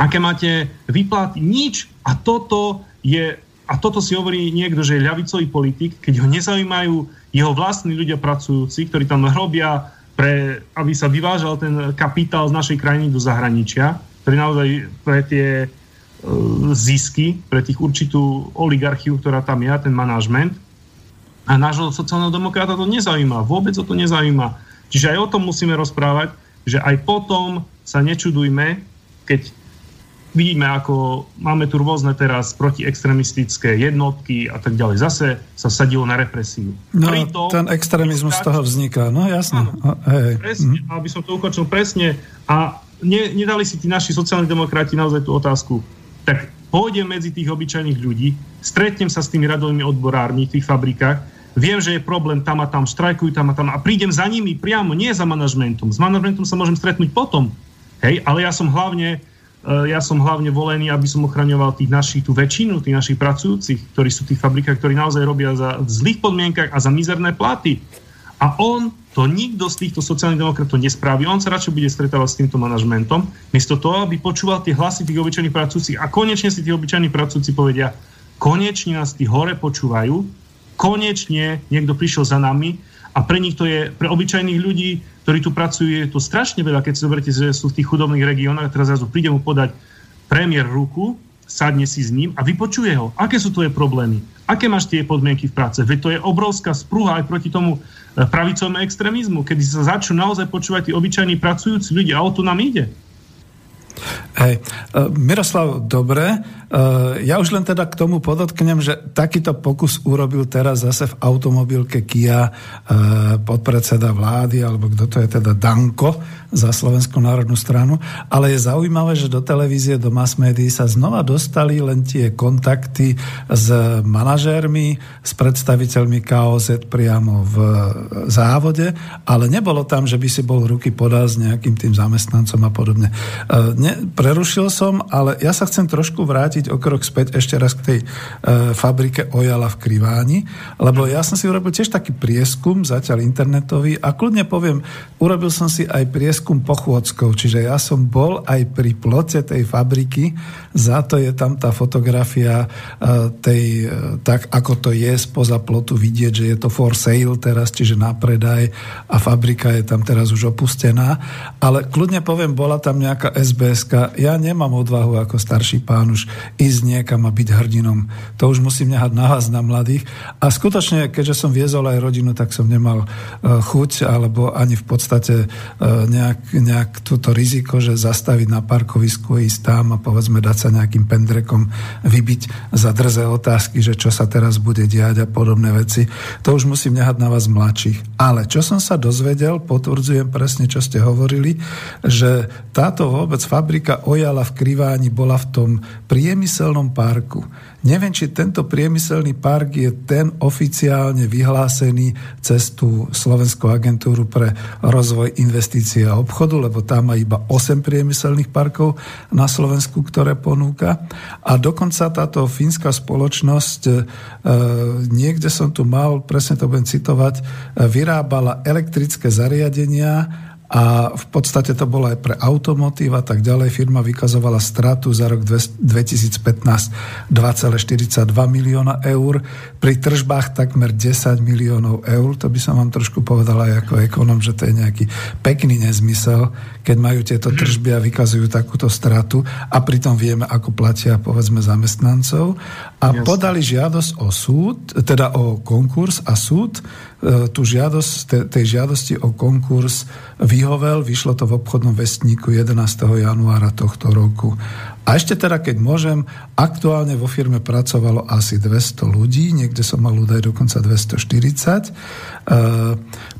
Aké máte výplaty? Nič. A toto je a toto si hovorí niekto, že je ľavicový politik, keď ho nezaujímajú jeho vlastní ľudia pracujúci, ktorí tam robia, pre, aby sa vyvážal ten kapitál z našej krajiny do zahraničia, ktorý naozaj pre tie zisky, pre tých určitú oligarchiu, ktorá tam je, ten manažment. A nášho sociálneho demokrata to nezaujíma. Vôbec o to nezaujíma. Čiže aj o tom musíme rozprávať, že aj potom sa nečudujme, keď vidíme, ako máme tu rôzne teraz protiextremistické jednotky a tak ďalej. Zase sa sadilo na represiu. No, Pritom, ten extrémizmus z toho vzniká. No jasné. Áno, hej. Presne, mm. aby som to ukončil presne. A ne, nedali si tí naši sociálni demokrati naozaj tú otázku. Tak pôjdem medzi tých obyčajných ľudí, stretnem sa s tými radovými odborármi v tých fabrikách viem, že je problém tam a tam, štrajkujú tam a tam a prídem za nimi priamo, nie za manažmentom. S manažmentom sa môžem stretnúť potom. Hej, ale ja som hlavne eh, ja som hlavne volený, aby som ochraňoval tých našich, tú väčšinu, tých našich pracujúcich, ktorí sú v tých fabrikách, ktorí naozaj robia za, v zlých podmienkach a za mizerné platy. A on, to nikto z týchto sociálnych demokratov nespraví. On sa radšej bude stretávať s týmto manažmentom, miesto toho, aby počúval tie hlasy tých obyčajných pracujúcich. A konečne si tí obyčajní pracujúci povedia, konečne nás tí hore počúvajú konečne niekto prišiel za nami. A pre nich to je, pre obyčajných ľudí, ktorí tu pracujú, je to strašne veľa, keď si zoberiete, že sú v tých chudobných regiónoch teraz zrazu príde mu podať premiér ruku, sadne si s ním a vypočuje ho. Aké sú tvoje problémy? Aké máš tie podmienky v práce? Veď to je obrovská sprúha aj proti tomu e, pravicovému extrémizmu, kedy sa začnú naozaj počúvať tí obyčajní pracujúci ľudia a o to nám ide. Hej. E, Miroslav, dobre. E, ja už len teda k tomu podotknem, že takýto pokus urobil teraz zase v automobilke Kia e, podpredseda vlády, alebo kto to je teda Danko za Slovenskú národnú stranu. Ale je zaujímavé, že do televízie, do mass médií sa znova dostali len tie kontakty s manažérmi, s predstaviteľmi KOZ priamo v závode, ale nebolo tam, že by si bol ruky podal s nejakým tým zamestnancom a podobne. Ne, pre prerušil som, ale ja sa chcem trošku vrátiť o krok späť ešte raz k tej e, fabrike Ojala v Kriváni, lebo ja som si urobil tiež taký prieskum, zatiaľ internetový a kľudne poviem, urobil som si aj prieskum pochôdzkov, čiže ja som bol aj pri plote tej fabriky, za to je tam tá fotografia e, tej, e, tak ako to je spoza plotu vidieť, že je to for sale teraz, čiže na predaj a fabrika je tam teraz už opustená, ale kľudne poviem, bola tam nejaká SBS ja nemám odvahu ako starší pán už ísť niekam a byť hrdinom. To už musím nehať na vás, na mladých. A skutočne, keďže som viezol aj rodinu, tak som nemal uh, chuť, alebo ani v podstate uh, nejak, nejak toto riziko, že zastaviť na parkovisku, ísť tam a povedzme dať sa nejakým pendrekom vybiť za drze otázky, že čo sa teraz bude diať a podobné veci. To už musím nehať na vás mladších. Ale čo som sa dozvedel, potvrdzujem presne, čo ste hovorili, že táto vôbec fabrika Ojala v Kriváni bola v tom priemyselnom parku. Neviem, či tento priemyselný park je ten oficiálne vyhlásený cez tú Slovenskú agentúru pre rozvoj investície a obchodu, lebo tam má iba 8 priemyselných parkov na Slovensku, ktoré ponúka. A dokonca táto fínska spoločnosť, e, niekde som tu mal, presne to budem citovať, e, vyrábala elektrické zariadenia a v podstate to bolo aj pre automotív a tak ďalej. Firma vykazovala stratu za rok 2015 2,42 milióna eur, pri tržbách takmer 10 miliónov eur. To by som vám trošku povedal aj ako ekonom, že to je nejaký pekný nezmysel, keď majú tieto tržby a vykazujú takúto stratu a pritom vieme, ako platia povedzme zamestnancov. A Jasne. podali žiadosť o súd, teda o konkurs a súd tú žiadosť, tej žiadosti o konkurs vyhovel, vyšlo to v obchodnom vestníku 11. januára tohto roku. A ešte teda, keď môžem, aktuálne vo firme pracovalo asi 200 ľudí, niekde som mal údaj dokonca 240. E,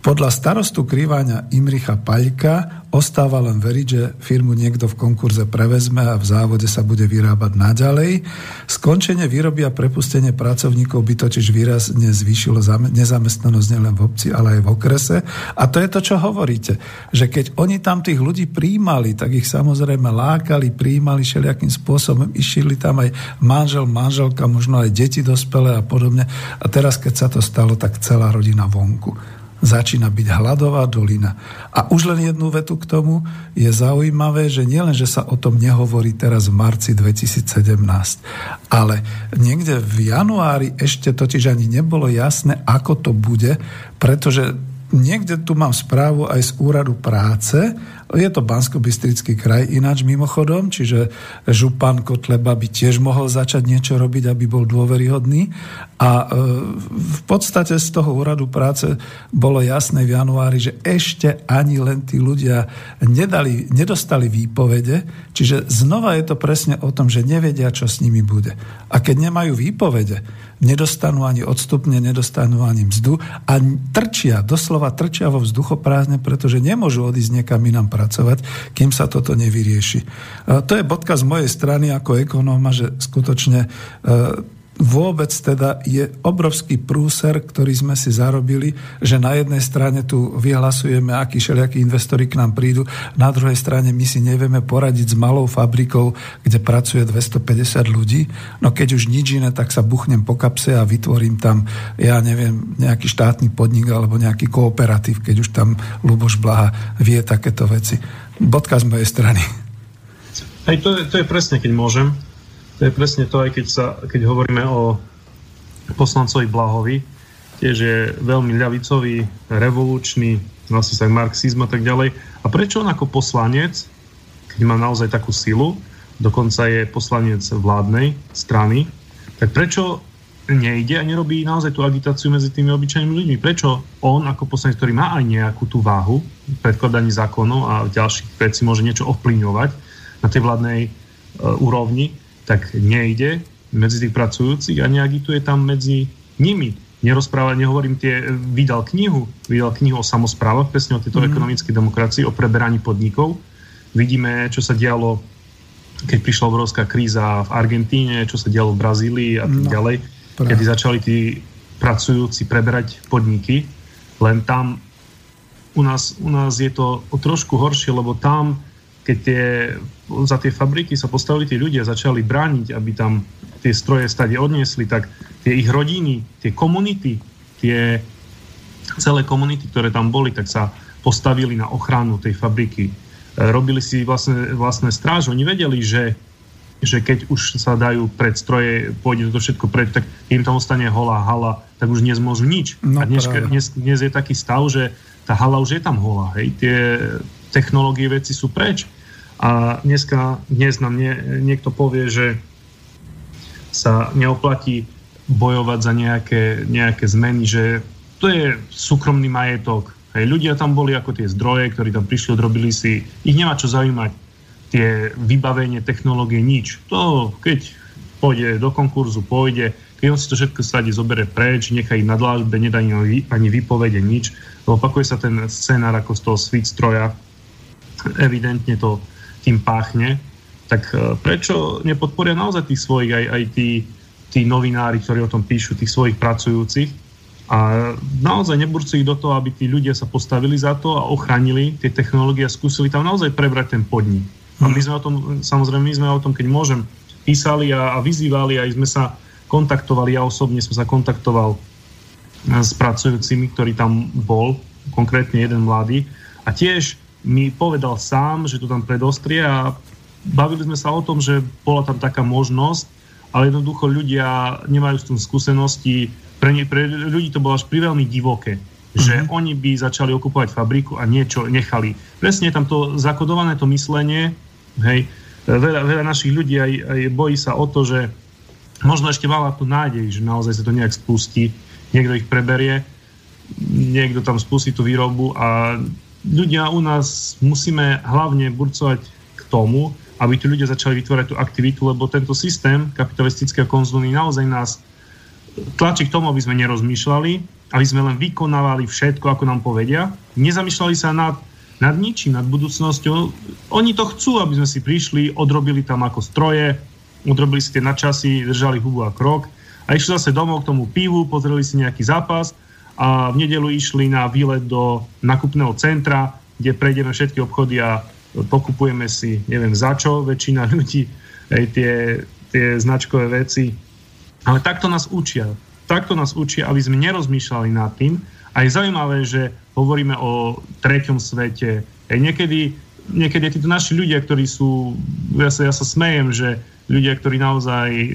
podľa starostu krývania Imricha Paľka ostáva len veriť, že firmu niekto v konkurze prevezme a v závode sa bude vyrábať naďalej. Skončenie výroby a prepustenie pracovníkov by totiž výrazne zvýšilo nezamestnanosť nielen v obci, ale aj v okrese. A to je to, čo hovoríte, že keď oni tam tých ľudí príjmali, tak ich samozrejme lákali, príjmali všelijakým spôsobom, išili tam aj manžel, manželka, možno aj deti dospelé a podobne. A teraz, keď sa to stalo, tak celá rodina vonku začína byť hladová dolina. A už len jednu vetu k tomu je zaujímavé, že nielen, že sa o tom nehovorí teraz v marci 2017, ale niekde v januári ešte totiž ani nebolo jasné, ako to bude, pretože niekde tu mám správu aj z úradu práce je to bansko kraj ináč mimochodom, čiže župan Kotleba by tiež mohol začať niečo robiť, aby bol dôveryhodný. A e, v podstate z toho úradu práce bolo jasné v januári, že ešte ani len tí ľudia nedali, nedostali výpovede, čiže znova je to presne o tom, že nevedia, čo s nimi bude. A keď nemajú výpovede, nedostanú ani odstupne, nedostanú ani mzdu a trčia, doslova trčia vo vzduchoprázdne, pretože nemôžu odísť niekam inám pracovať, kým sa toto nevyrieši. To je bodka z mojej strany ako ekonóma, že skutočne e, vôbec teda je obrovský prúser, ktorý sme si zarobili, že na jednej strane tu vyhlasujeme, akí všelijakí investori k nám prídu, na druhej strane my si nevieme poradiť s malou fabrikou, kde pracuje 250 ľudí. No keď už nič iné, tak sa buchnem po kapse a vytvorím tam, ja neviem, nejaký štátny podnik alebo nejaký kooperatív, keď už tam Luboš Blaha vie takéto veci. Bodka z mojej strany. Aj to, to je presne, keď môžem to je presne to, aj keď, sa, keď hovoríme o poslancovi Blahovi, tiež je veľmi ľavicový, revolučný, vlastne sa aj marxizm a tak ďalej. A prečo on ako poslanec, keď má naozaj takú silu, dokonca je poslanec vládnej strany, tak prečo nejde a nerobí naozaj tú agitáciu medzi tými obyčajnými ľuďmi? Prečo on ako poslanec, ktorý má aj nejakú tú váhu v predkladaní zákonov a ďalších vecí môže niečo ovplyvňovať na tej vládnej e, úrovni, tak nejde medzi tých pracujúcich a neagituje tam medzi nimi. Nerozpráva, nehovorím tie, vydal knihu, vydal knihu o samozprávach, presne o tejto mm. ekonomickej demokracii, o preberaní podnikov. Vidíme, čo sa dialo, keď prišla obrovská kríza v Argentíne, čo sa dialo v Brazílii a tak no, ďalej, práve. kedy začali tí pracujúci preberať podniky. Len tam u nás, u nás je to o trošku horšie, lebo tam keď tie, za tie fabriky sa postavili tí ľudia, začali brániť, aby tam tie stroje stade odniesli, tak tie ich rodiny, tie komunity, tie celé komunity, ktoré tam boli, tak sa postavili na ochranu tej fabriky. E, robili si vlastne, vlastné stráž. Oni vedeli, že, že keď už sa dajú pred stroje, pôjde to všetko pred, tak im tam ostane holá hala, tak už nezmôžu nič. No, a dnes, dnes, dnes je taký stav, že tá hala už je tam holá. Hej? Tie technológie veci sú preč. A dneska, dnes nám nie, niekto povie, že sa neoplatí bojovať za nejaké, nejaké zmeny, že to je súkromný majetok. Hej, ľudia tam boli ako tie zdroje, ktorí tam prišli, odrobili si. Ich nemá čo zaujímať tie vybavenie, technológie, nič. To, keď pôjde do konkurzu, pôjde, keď on si to všetko stade zoberie preč, nechá ich na dlážbe, nedá ani, ani vypovede, nič. Opakuje sa ten scenár ako z toho svit stroja. Evidentne to tým páchne. Tak e, prečo nepodporia naozaj tých svojich, aj, aj tí, tí novinári, ktorí o tom píšu, tých svojich pracujúcich, a naozaj neburcujú ich do toho, aby tí ľudia sa postavili za to a ochránili tie technológie a skúsili tam naozaj prebrať ten podnik. A my sme o tom, samozrejme, my sme o tom, keď môžem, písali a, a vyzývali, aj sme sa kontaktovali, ja osobne som sa kontaktoval s pracujúcimi, ktorý tam bol, konkrétne jeden mladý. A tiež mi povedal sám, že to tam predostrie a bavili sme sa o tom, že bola tam taká možnosť, ale jednoducho ľudia nemajú s tým skúsenosti, pre, ne, pre ľudí to bolo až pri veľmi divoké, že uh-huh. oni by začali okupovať fabriku a niečo nechali. Presne tam to zakodované to myslenie, hej, veľa, veľa našich ľudí aj, aj bojí sa o to, že možno ešte mala tu nádej, že naozaj sa to nejak spustí, niekto ich preberie, niekto tam spustí tú výrobu a ľudia u nás musíme hlavne burcovať k tomu, aby tí ľudia začali vytvárať tú aktivitu, lebo tento systém kapitalistického konzumy naozaj nás tlačí k tomu, aby sme nerozmýšľali, aby sme len vykonávali všetko, ako nám povedia. Nezamýšľali sa nad, nad ničím, nad budúcnosťou. Oni to chcú, aby sme si prišli, odrobili tam ako stroje, odrobili si tie nadčasy, držali hubu a krok a išli zase domov k tomu pivu, pozreli si nejaký zápas a v nedelu išli na výlet do nakupného centra, kde prejdeme všetky obchody a pokupujeme si, neviem za čo, väčšina [laughs] ľudí, aj tie, tie značkové veci, ale takto nás učia. Takto nás učia, aby sme nerozmýšľali nad tým. A je zaujímavé, že hovoríme o treťom svete. Aj niekedy, niekedy títo naši ľudia, ktorí sú, ja sa, ja sa smejem, že ľudia, ktorí naozaj e,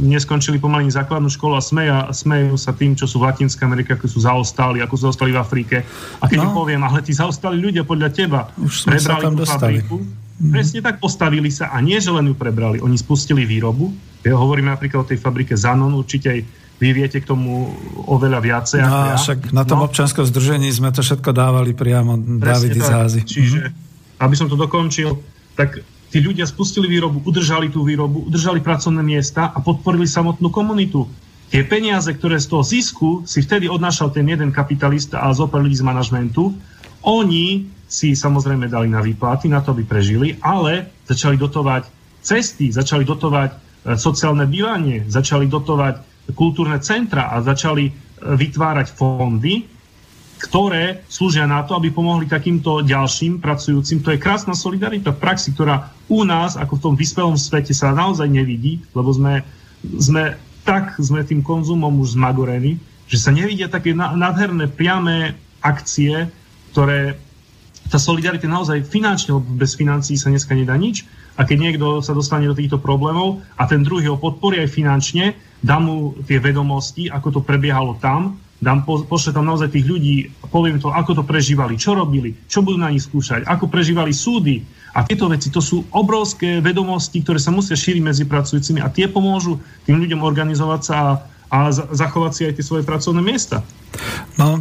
neskončili pomaly základnú školu a smeja, smejú sa tým, čo sú v Latinskej Amerike, ako sú zaostali, ako sú zaostali v Afrike. A keď no. poviem, ale tí zaostali ľudia podľa teba Už prebrali tú dostali. fabriku, mm. presne tak postavili sa a nie, že len ju prebrali, oni spustili výrobu, ja hovorím napríklad o tej fabrike Zanon, určite aj vy viete k tomu oveľa viacej. No, ja. však na tom no. občanskom združení sme to všetko dávali priamo David Zázy. Čiže, mm-hmm. Aby som to dokončil, tak tí ľudia spustili výrobu, udržali tú výrobu, udržali pracovné miesta a podporili samotnú komunitu. Tie peniaze, ktoré z toho zisku si vtedy odnášal ten jeden kapitalista a zopár ľudí z manažmentu, oni si samozrejme dali na výplaty, na to, aby prežili, ale začali dotovať cesty, začali dotovať E, sociálne bývanie, začali dotovať kultúrne centra a začali e, vytvárať fondy, ktoré slúžia na to, aby pomohli takýmto ďalším pracujúcim. To je krásna solidarita v praxi, ktorá u nás, ako v tom vyspelom svete, sa naozaj nevidí, lebo sme, sme tak sme tým konzumom už zmagorení, že sa nevidia také nádherné priame akcie, ktoré tá solidarita naozaj finančne, lebo bez financií sa dneska nedá nič, a keď niekto sa dostane do týchto problémov a ten druhý ho podporí aj finančne, dá mu tie vedomosti, ako to prebiehalo tam, dám, po, pošle tam naozaj tých ľudí, poviem to, ako to prežívali, čo robili, čo budú na nich skúšať, ako prežívali súdy. A tieto veci, to sú obrovské vedomosti, ktoré sa musia šíriť medzi pracujúcimi a tie pomôžu tým ľuďom organizovať sa a, a zachovať si aj tie svoje pracovné miesta. No,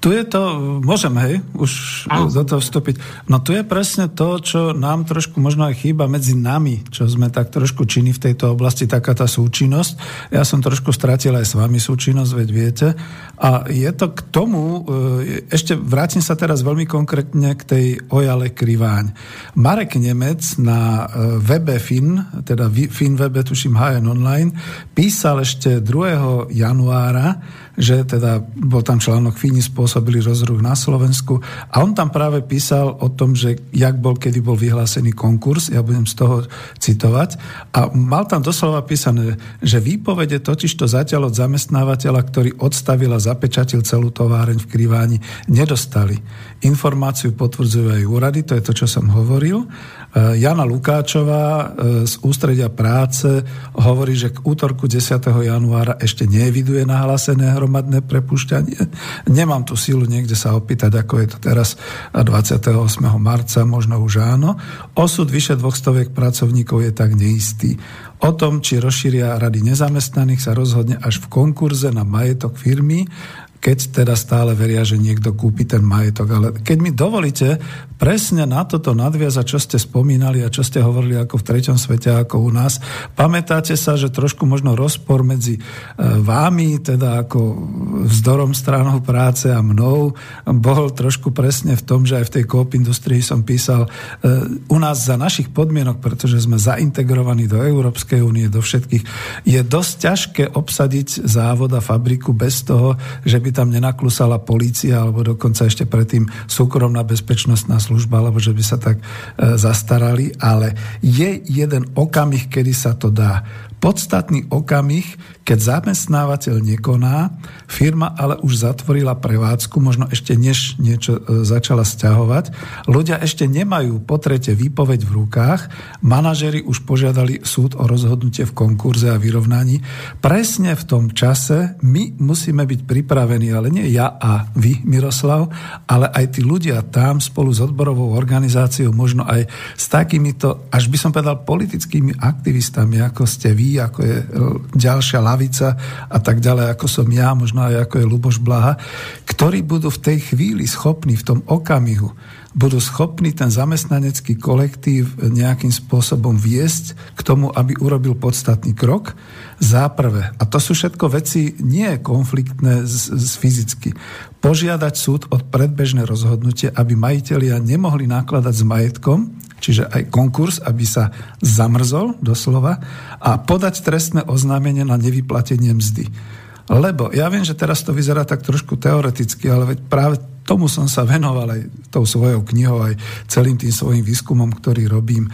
tu je to, môžem, hej, už Ahoj. do toho vstúpiť. No tu je presne to, čo nám trošku možno aj chýba medzi nami, čo sme tak trošku činní v tejto oblasti, taká tá súčinnosť. Ja som trošku stratil aj s vami súčinnosť, veď viete. A je to k tomu, e, ešte vrátim sa teraz veľmi konkrétne k tej Ojale Kriváň. Marek Nemec na e, webe Fin, teda Fin webe, tuším HN Online, písal ešte 2. januára, že teda bol tam článok spôsob spôsobili rozruch na Slovensku. A on tam práve písal o tom, že jak bol, kedy bol vyhlásený konkurs, ja budem z toho citovať. A mal tam doslova písané, že výpovede totiž to zatiaľ od zamestnávateľa, ktorý odstavil a zapečatil celú továreň v Kriváni, nedostali. Informáciu potvrdzujú aj úrady, to je to, čo som hovoril. Eh, Jana Lukáčová eh, z Ústredia práce hovorí, že k útorku 10. januára ešte neeviduje nahlásené hromadné prepušťanie. Nemám tu sílu niekde sa opýtať, ako je to teraz 28. marca, možno už áno. Osud vyše dvoch stoviek pracovníkov je tak neistý. O tom, či rozšíria rady nezamestnaných, sa rozhodne až v konkurze na majetok firmy keď teda stále veria, že niekto kúpi ten majetok. Ale keď mi dovolíte presne na toto nadviazať, čo ste spomínali a čo ste hovorili ako v treťom svete, ako u nás, pamätáte sa, že trošku možno rozpor medzi e, vámi, teda ako vzdorom stranou práce a mnou, bol trošku presne v tom, že aj v tej koop industrii som písal e, u nás za našich podmienok, pretože sme zaintegrovaní do Európskej únie, do všetkých, je dosť ťažké obsadiť závod a fabriku bez toho, že by by tam nenaklusala polícia alebo dokonca ešte predtým súkromná bezpečnostná služba, alebo že by sa tak e, zastarali, ale je jeden okamih, kedy sa to dá podstatný okamih, keď zamestnávateľ nekoná, firma ale už zatvorila prevádzku, možno ešte než niečo e, začala stiahovať. Ľudia ešte nemajú po tretie výpoveď v rukách, manažeri už požiadali súd o rozhodnutie v konkurze a vyrovnaní. Presne v tom čase my musíme byť pripravení, ale nie ja a vy, Miroslav, ale aj tí ľudia tam spolu s odborovou organizáciou, možno aj s takýmito, až by som povedal, politickými aktivistami, ako ste vy, ako je e, ďalšia lavica a tak ďalej, ako som ja, možno aj ako je Luboš Blaha, ktorí budú v tej chvíli schopní, v tom okamihu, budú schopní ten zamestnanecký kolektív nejakým spôsobom viesť k tomu, aby urobil podstatný krok. Záprve, a to sú všetko veci nie konfliktné z, z fyzicky, požiadať súd od predbežné rozhodnutie, aby majiteľia nemohli nakladať s majetkom, čiže aj konkurs, aby sa zamrzol doslova a podať trestné oznámenie na nevyplatenie mzdy. Lebo ja viem, že teraz to vyzerá tak trošku teoreticky, ale veď práve tomu som sa venoval aj tou svojou knihou, aj celým tým svojim výskumom, ktorý robím,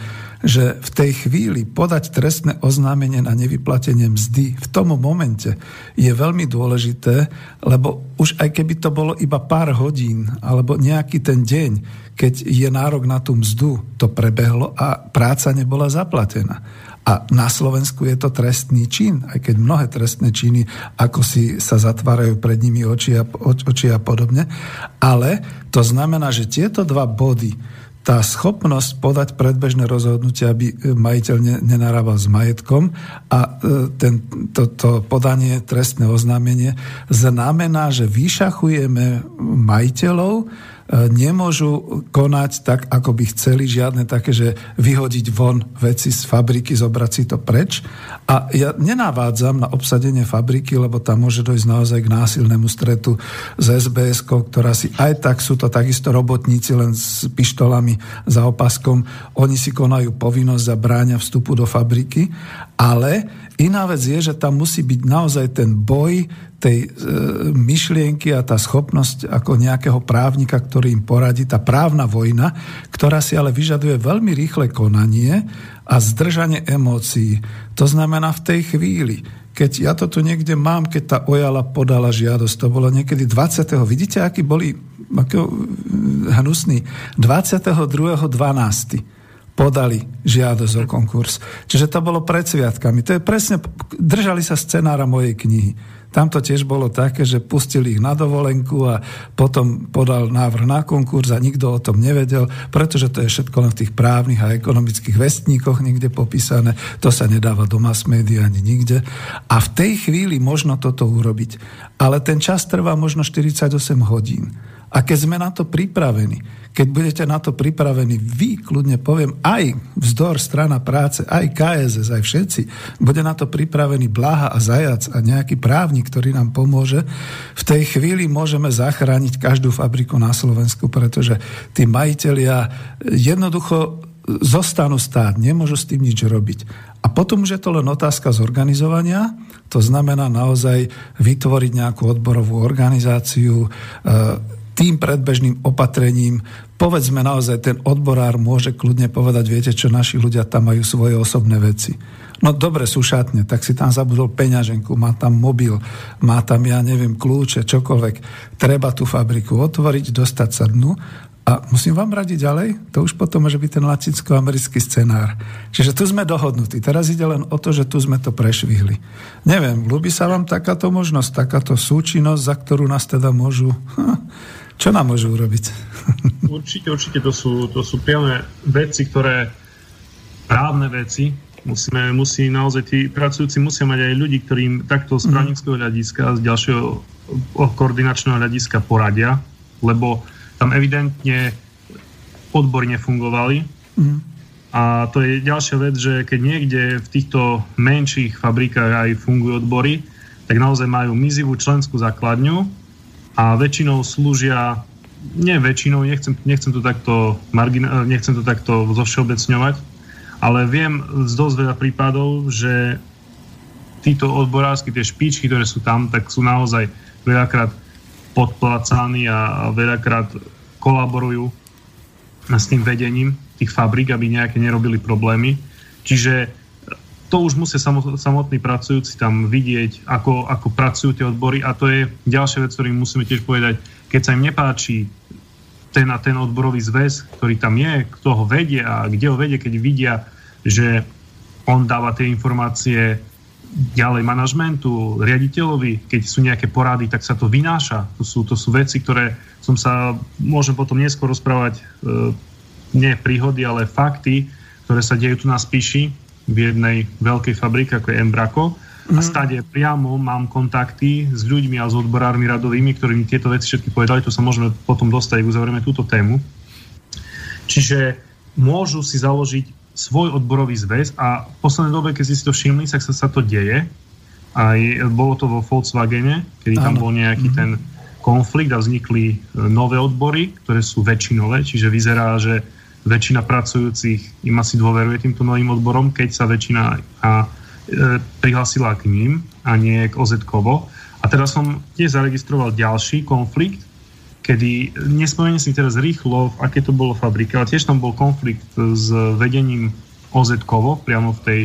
že v tej chvíli podať trestné oznámenie na nevyplatenie mzdy v tom momente je veľmi dôležité, lebo už aj keby to bolo iba pár hodín alebo nejaký ten deň, keď je nárok na tú mzdu, to prebehlo a práca nebola zaplatená. A na Slovensku je to trestný čin, aj keď mnohé trestné činy, ako si sa zatvárajú pred nimi oči a, oči a podobne. Ale to znamená, že tieto dva body, tá schopnosť podať predbežné rozhodnutie, aby majiteľ nenarábal s majetkom a e, ten, to, to podanie trestné oznámenie znamená, že vyšachujeme majiteľov, nemôžu konať tak, ako by chceli, žiadne také, že vyhodiť von veci z fabriky, zobrať si to preč. A ja nenavádzam na obsadenie fabriky, lebo tam môže dojsť naozaj k násilnému stretu s sbs ktorá si aj tak sú to takisto robotníci len s pištolami za opaskom. Oni si konajú povinnosť za bráňa vstupu do fabriky, ale Iná vec je, že tam musí byť naozaj ten boj tej e, myšlienky a tá schopnosť ako nejakého právnika, ktorý im poradí, tá právna vojna, ktorá si ale vyžaduje veľmi rýchle konanie a zdržanie emócií. To znamená v tej chvíli, keď ja to tu niekde mám, keď tá Ojala podala žiadosť, to bolo niekedy 20. Vidíte, aký boli ako, hnusný. 22.12 podali žiadosť o konkurs. Čiže to bolo pred sviatkami. To je presne, držali sa scenára mojej knihy. Tam to tiež bolo také, že pustili ich na dovolenku a potom podal návrh na konkurs a nikto o tom nevedel, pretože to je všetko len v tých právnych a ekonomických vestníkoch niekde popísané. To sa nedáva do mass media ani nikde. A v tej chvíli možno toto urobiť. Ale ten čas trvá možno 48 hodín. A keď sme na to pripravení, keď budete na to pripravení, vy, kľudne poviem, aj vzdor strana práce, aj KSS, aj všetci, bude na to pripravený Blaha a Zajac a nejaký právnik, ktorý nám pomôže, v tej chvíli môžeme zachrániť každú fabriku na Slovensku, pretože tí majiteľia jednoducho zostanú stáť, nemôžu s tým nič robiť. A potom už je to len otázka zorganizovania, to znamená naozaj vytvoriť nejakú odborovú organizáciu, e, tým predbežným opatrením, povedzme naozaj, ten odborár môže kľudne povedať, viete čo, naši ľudia tam majú svoje osobné veci. No dobre, sú šatne, tak si tam zabudol peňaženku, má tam mobil, má tam, ja neviem, kľúče, čokoľvek. Treba tú fabriku otvoriť, dostať sa dnu a musím vám radiť ďalej, to už potom môže byť ten latinsko-americký scenár. Čiže tu sme dohodnutí. Teraz ide len o to, že tu sme to prešvihli. Neviem, ľúbi sa vám takáto možnosť, takáto súčinnosť, za ktorú nás teda môžu... Čo nám môžu urobiť? [laughs] Určite, určite to sú, to sú priame veci, ktoré právne veci, musíme, musí naozaj tí pracujúci musia mať aj ľudí, ktorým takto z mhm. právnického hľadiska, z ďalšieho koordinačného hľadiska poradia, lebo tam evidentne odbory nefungovali. Mm. A to je ďalšia vec, že keď niekde v týchto menších fabrikách aj fungujú odbory, tak naozaj majú mizivú členskú základňu a väčšinou slúžia, nie väčšinou, nechcem, nechcem, to, takto margina, nechcem to takto zovšeobecňovať, ale viem z dosť veľa prípadov, že títo odborársky, tie špičky, ktoré sú tam, tak sú naozaj veľakrát podplácaní a veľakrát kolaborujú s tým vedením tých fabrík, aby nejaké nerobili problémy. Čiže to už musia samotní pracujúci tam vidieť, ako, ako pracujú tie odbory. A to je ďalšia vec, ktorým musíme tiež povedať, keď sa im nepáči ten a ten odborový zväz, ktorý tam je, kto ho vedie a kde ho vedie, keď vidia, že on dáva tie informácie ďalej manažmentu, riaditeľovi, keď sú nejaké porady, tak sa to vynáša. To sú, to sú veci, ktoré som sa, môžem potom neskôr rozprávať, e, nie príhody, ale fakty, ktoré sa dejú tu na Spíši, v jednej veľkej fabrike, ako je Embraco. Mm. A mhm. stade priamo mám kontakty s ľuďmi a s odborármi radovými, ktorí mi tieto veci všetky povedali, to sa môžeme potom dostať, uzavrieme túto tému. Čiže môžu si založiť svoj odborový zväz a v poslednej dobe, keď si to všimli, tak sa, sa to deje. Aj bolo to vo Volkswagene, kedy tam bol nejaký mm-hmm. ten konflikt a vznikli e, nové odbory, ktoré sú väčšinové, čiže vyzerá, že väčšina pracujúcich im asi dôveruje týmto novým odborom, keď sa väčšina a, e, prihlasila k ním a nie k oz. A teraz som tiež zaregistroval ďalší konflikt, kedy, nespomeniem si teraz rýchlo, aké to bolo fabrike, ale tiež tam bol konflikt s vedením oz priamo v tej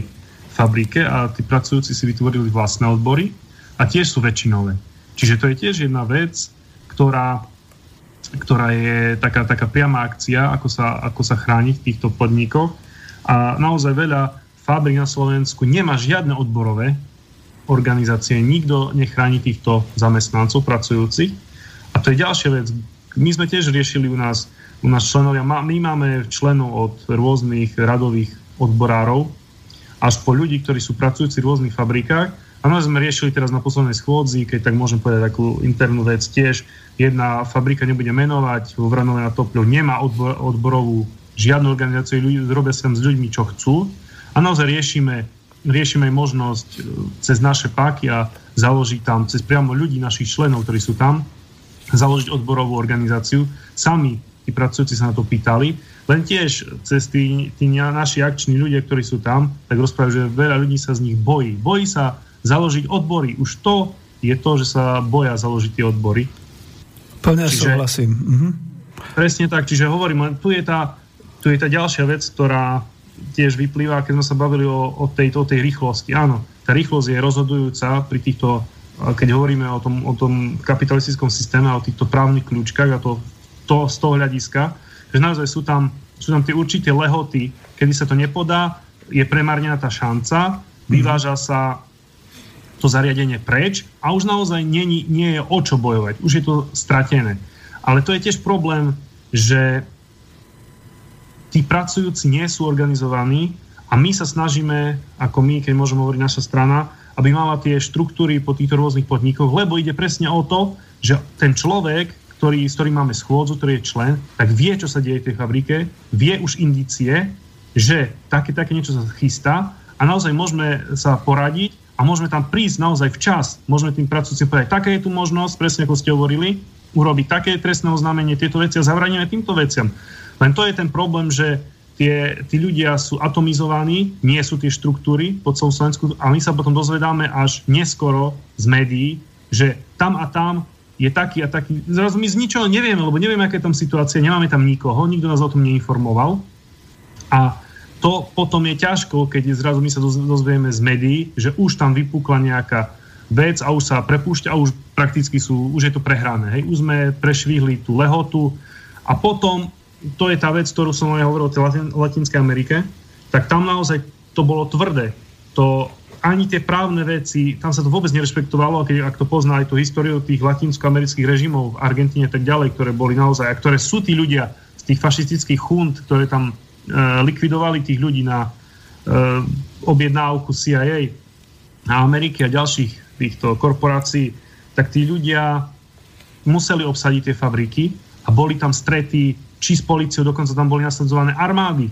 fabrike a tí pracujúci si vytvorili vlastné odbory a tiež sú väčšinové. Čiže to je tiež jedna vec, ktorá, ktorá je taká, taká priama akcia, ako sa, ako sa chrániť v týchto podnikoch. A naozaj veľa fabrik na Slovensku nemá žiadne odborové organizácie, nikto nechráni týchto zamestnancov pracujúcich a to je ďalšia vec. My sme tiež riešili u nás, u nás členovia, my máme členov od rôznych radových odborárov až po ľudí, ktorí sú pracujúci v rôznych fabrikách. My sme riešili teraz na poslednej schôdzi, keď tak môžem povedať takú internú vec tiež. Jedna fabrika nebude menovať, vo Vranove na Topľov nemá odbor, odborovú žiadnu organizáciu, ľudí, robia sa s ľuďmi, čo chcú. A naozaj riešime, riešime možnosť e, cez naše páky a založiť tam, cez priamo ľudí, našich členov, ktorí sú tam, založiť odborovú organizáciu. Sami tí pracujúci sa na to pýtali, len tiež cez tí, tí naši akční ľudia, ktorí sú tam, tak rozprávajú, že veľa ľudí sa z nich bojí. Bojí sa založiť odbory. Už to je to, že sa boja založiť tie odbory. Plne čiže, súhlasím. Mhm. Presne tak, čiže hovorím, len tu je tá, tu je tá ďalšia vec, ktorá tiež vyplýva, keď sme sa bavili o, o, tej, o tej rýchlosti. Áno, tá rýchlosť je rozhodujúca pri týchto keď hovoríme o tom, o tom kapitalistickom systéme o týchto právnych kľúčkach a to, to z toho hľadiska, že naozaj sú tam, sú tam tie určité lehoty, kedy sa to nepodá, je premárnená tá šanca, vyváža sa to zariadenie preč a už naozaj nie, nie je o čo bojovať, už je to stratené. Ale to je tiež problém, že tí pracujúci nie sú organizovaní a my sa snažíme, ako my, keď môžeme hovoriť naša strana, aby mala tie štruktúry po týchto rôznych podnikoch, lebo ide presne o to, že ten človek, ktorý, s ktorým máme schôdzu, ktorý je člen, tak vie, čo sa deje v tej fabrike, vie už indície, že také, také niečo sa chystá a naozaj môžeme sa poradiť a môžeme tam prísť naozaj včas. Môžeme tým pracujúcim povedať, taká je tu možnosť, presne ako ste hovorili, urobiť také trestné oznámenie, tieto veci a zabraníme týmto veciam. Len to je ten problém, že tie, tí ľudia sú atomizovaní, nie sú tie štruktúry po celom Slovensku a my sa potom dozvedáme až neskoro z médií, že tam a tam je taký a taký. Zrazu my z ničoho nevieme, lebo nevieme, aká je tam situácia, nemáme tam nikoho, nikto nás o tom neinformoval. A to potom je ťažko, keď zrazu my sa dozvieme z médií, že už tam vypukla nejaká vec a už sa prepúšťa a už prakticky sú, už je to prehrané. Hej. Už sme prešvihli tú lehotu a potom, to je tá vec, ktorú som aj hovoril o tej Latin, Latinskej Amerike, tak tam naozaj to bolo tvrdé. To ani tie právne veci, tam sa to vôbec nerešpektovalo, keď, ak to pozná aj tú históriu tých latinskoamerických režimov v Argentíne a tak ďalej, ktoré boli naozaj, a ktoré sú tí ľudia z tých fašistických chunt, ktoré tam likvidovali tých ľudí na e, objednávku CIA a Ameriky a ďalších týchto korporácií, tak tí ľudia museli obsadiť tie fabriky a boli tam strety či s policiou, dokonca tam boli nasadzované armády.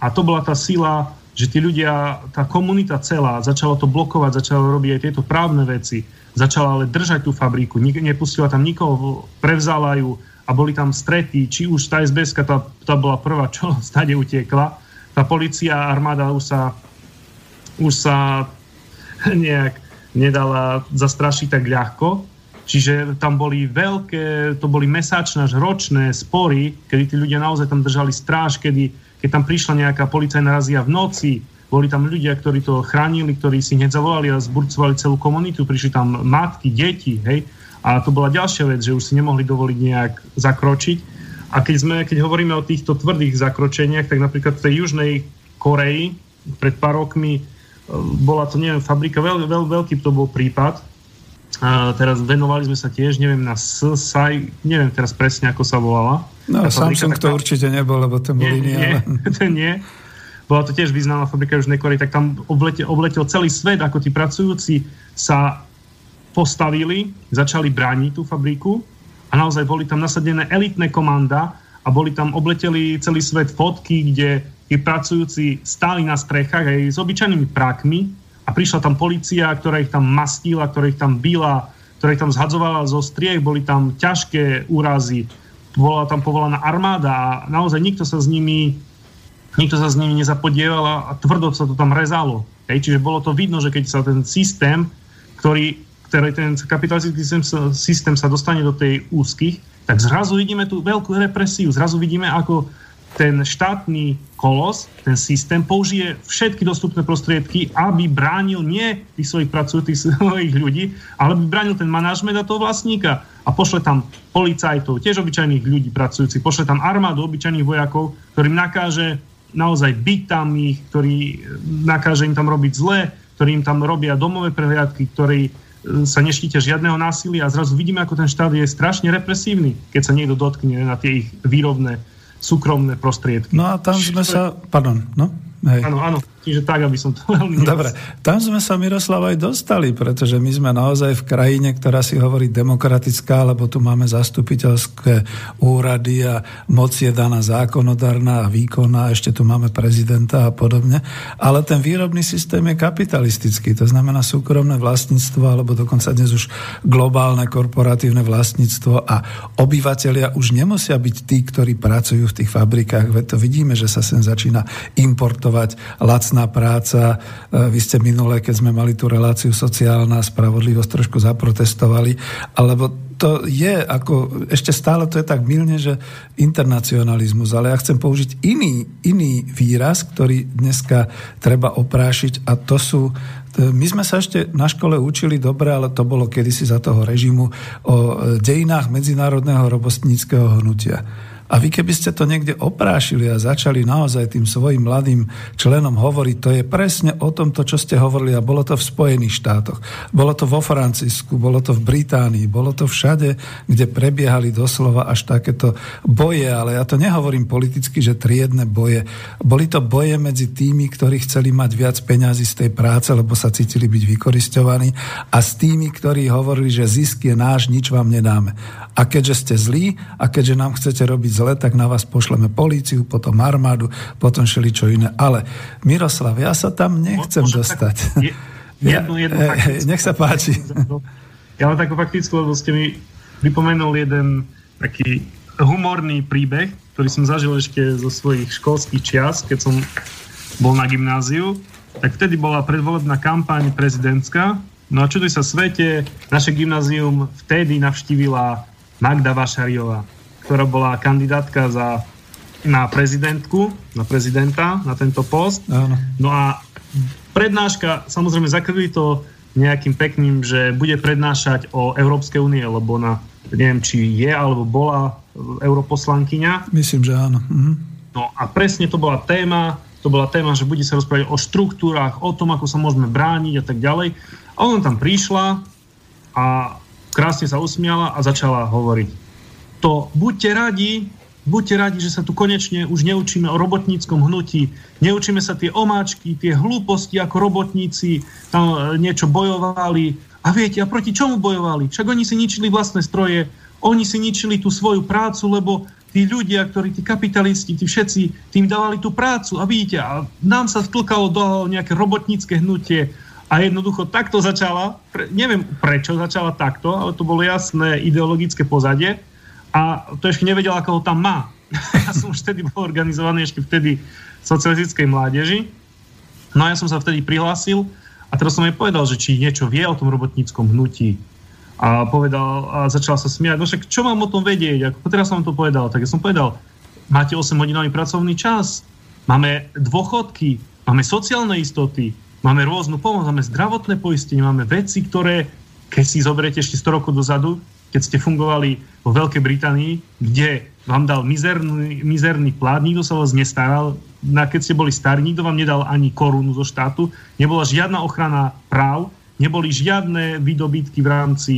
A to bola tá sila že tí ľudia, tá komunita celá začala to blokovať, začala robiť aj tieto právne veci, začala ale držať tú fabriku, nik- nepustila tam nikoho, prevzala ju a boli tam strety, či už tá SBS, tá, tá bola prvá, čo [laughs] stade utiekla, tá policia armáda už sa, už sa [laughs] nejak nedala zastrašiť tak ľahko, Čiže tam boli veľké, to boli mesačné až ročné spory, kedy tí ľudia naozaj tam držali stráž, kedy keď tam prišla nejaká policajná razia v noci, boli tam ľudia, ktorí to chránili, ktorí si hneď zavolali a zburcovali celú komunitu, prišli tam matky, deti, hej. A to bola ďalšia vec, že už si nemohli dovoliť nejak zakročiť. A keď, sme, keď hovoríme o týchto tvrdých zakročeniach, tak napríklad v tej Južnej Koreji pred pár rokmi e, bola to, neviem, fabrika, veľ, veľ, veľký to bol prípad. A teraz venovali sme sa tiež, neviem, na SSI, neviem teraz presne, ako sa volala No, Samsung taká... to určite nebol, lebo ten bol iný. Nie, to [laughs] nie. Bola to tiež významná fabrika Južnej Korei, tak tam obletel, obletel celý svet, ako tí pracujúci sa postavili, začali brániť tú fabriku a naozaj boli tam nasadené elitné komanda a boli tam, obleteli celý svet fotky, kde tí pracujúci stáli na strechách aj s obyčajnými prákmi a prišla tam policia, ktorá ich tam mastila, ktorá ich tam byla, ktorá ich tam zhadzovala zo striech, boli tam ťažké úrazy, bola tam povolaná armáda a naozaj nikto sa s nimi nikto sa s nimi nezapodieval a tvrdo sa to tam rezalo. Hej. Čiže bolo to vidno, že keď sa ten systém, ktorý, ktorý ten kapitalistický systém, sa dostane do tej úzkých, tak zrazu vidíme tú veľkú represiu, zrazu vidíme, ako ten štátny kolos, ten systém použije všetky dostupné prostriedky, aby bránil nie tých svojich pracujúcich svojich ľudí, ale aby bránil ten manažment a toho vlastníka. A pošle tam policajtov, tiež obyčajných ľudí pracujúcich, pošle tam armádu obyčajných vojakov, ktorým nakáže naozaj byť tam ich, ktorý nakáže im tam robiť zle, ktorí im tam robia domové prehliadky, ktorí sa neštíte žiadneho násilia a zrazu vidíme, ako ten štát je strašne represívny, keď sa niekto dotkne na tie ich výrobné súkromné prostriedky. No a tam sme sa... Pardon, no? Hej. Áno, áno. Čiže tak, aby som to [laughs] veľmi... Dobre, tam sme sa, Miroslav, aj dostali, pretože my sme naozaj v krajine, ktorá si hovorí demokratická, lebo tu máme zastupiteľské úrady a moc je daná zákonodárna a výkonná, ešte tu máme prezidenta a podobne. Ale ten výrobný systém je kapitalistický, to znamená súkromné vlastníctvo, alebo dokonca dnes už globálne korporatívne vlastníctvo a obyvateľia už nemusia byť tí, ktorí pracujú v tých fabrikách, veď to vidíme, že sa sem začína importovať lac lacná práca. E, vy ste minule, keď sme mali tú reláciu sociálna spravodlivosť, trošku zaprotestovali, alebo to je ako, ešte stále to je tak milne, že internacionalizmus, ale ja chcem použiť iný, iný výraz, ktorý dneska treba oprášiť a to sú my sme sa ešte na škole učili dobre, ale to bolo kedysi za toho režimu o dejinách medzinárodného robostníckého hnutia. A vy keby ste to niekde oprášili a začali naozaj tým svojim mladým členom hovoriť, to je presne o tomto, čo ste hovorili a bolo to v Spojených štátoch, bolo to vo Francisku, bolo to v Británii, bolo to všade, kde prebiehali doslova až takéto boje, ale ja to nehovorím politicky, že triedne boje. Boli to boje medzi tými, ktorí chceli mať viac peňazí z tej práce, lebo sa cítili byť vykoristovaní a s tými, ktorí hovorili, že zisk je náš, nič vám nedáme. A keďže ste zlí a keďže nám chcete robiť zle, tak na vás pošleme políciu, potom armádu, potom čo iné. Ale Miroslav, ja sa tam nechcem Môžem dostať. Tak, jednu, [laughs] jednu ja, eh, nech sa páči. Ja mám takú faktickú, lebo ste mi pripomenul jeden taký humorný príbeh, ktorý som zažil ešte zo svojich školských čias, keď som bol na gymnáziu, tak vtedy bola predvolebná kampaň prezidentská. No a čuduj sa svete, naše gymnázium vtedy navštívila Magda Vašariová, ktorá bola kandidátka za, na prezidentku, na prezidenta, na tento post. Áno. No a prednáška, samozrejme zakrýli to nejakým pekným, že bude prednášať o Európskej únie, lebo na, neviem, či je alebo bola europoslankyňa. Myslím, že áno. Mhm. No a presne to bola téma, to bola téma, že bude sa rozprávať o štruktúrach, o tom, ako sa môžeme brániť a tak ďalej. A ona tam prišla a krásne sa usmiala a začala hovoriť. To buďte radi, buďte radi, že sa tu konečne už neučíme o robotníckom hnutí, neučíme sa tie omáčky, tie hlúposti, ako robotníci tam e, niečo bojovali. A viete, a proti čomu bojovali? Však oni si ničili vlastné stroje, oni si ničili tú svoju prácu, lebo tí ľudia, ktorí, tí kapitalisti, tí všetci, tým dávali tú prácu. A vidíte, a nám sa vtlkalo do nejaké robotnícke hnutie, a jednoducho takto začala, pre, neviem prečo začala takto, ale to bolo jasné ideologické pozadie a to ešte nevedel, ako ho tam má. [laughs] ja som už vtedy bol organizovaný ešte vtedy v socialistickej mládeži. No a ja som sa vtedy prihlásil a teraz som jej povedal, že či niečo vie o tom robotníckom hnutí. A povedal, a začal sa smiať, no však čo mám o tom vedieť? Ako teraz som to povedal? Tak ja som povedal, máte 8-hodinový pracovný čas, máme dôchodky, máme sociálne istoty, Máme rôznu pomoc, máme zdravotné poistenie, máme veci, ktoré, keď si zoberiete ešte 100 rokov dozadu, keď ste fungovali vo Veľkej Británii, kde vám dal mizerný, mizerný plát, nikto sa vás nestaral, na keď ste boli starí, nikto vám nedal ani korunu zo štátu, nebola žiadna ochrana práv, neboli žiadne výdobytky v rámci,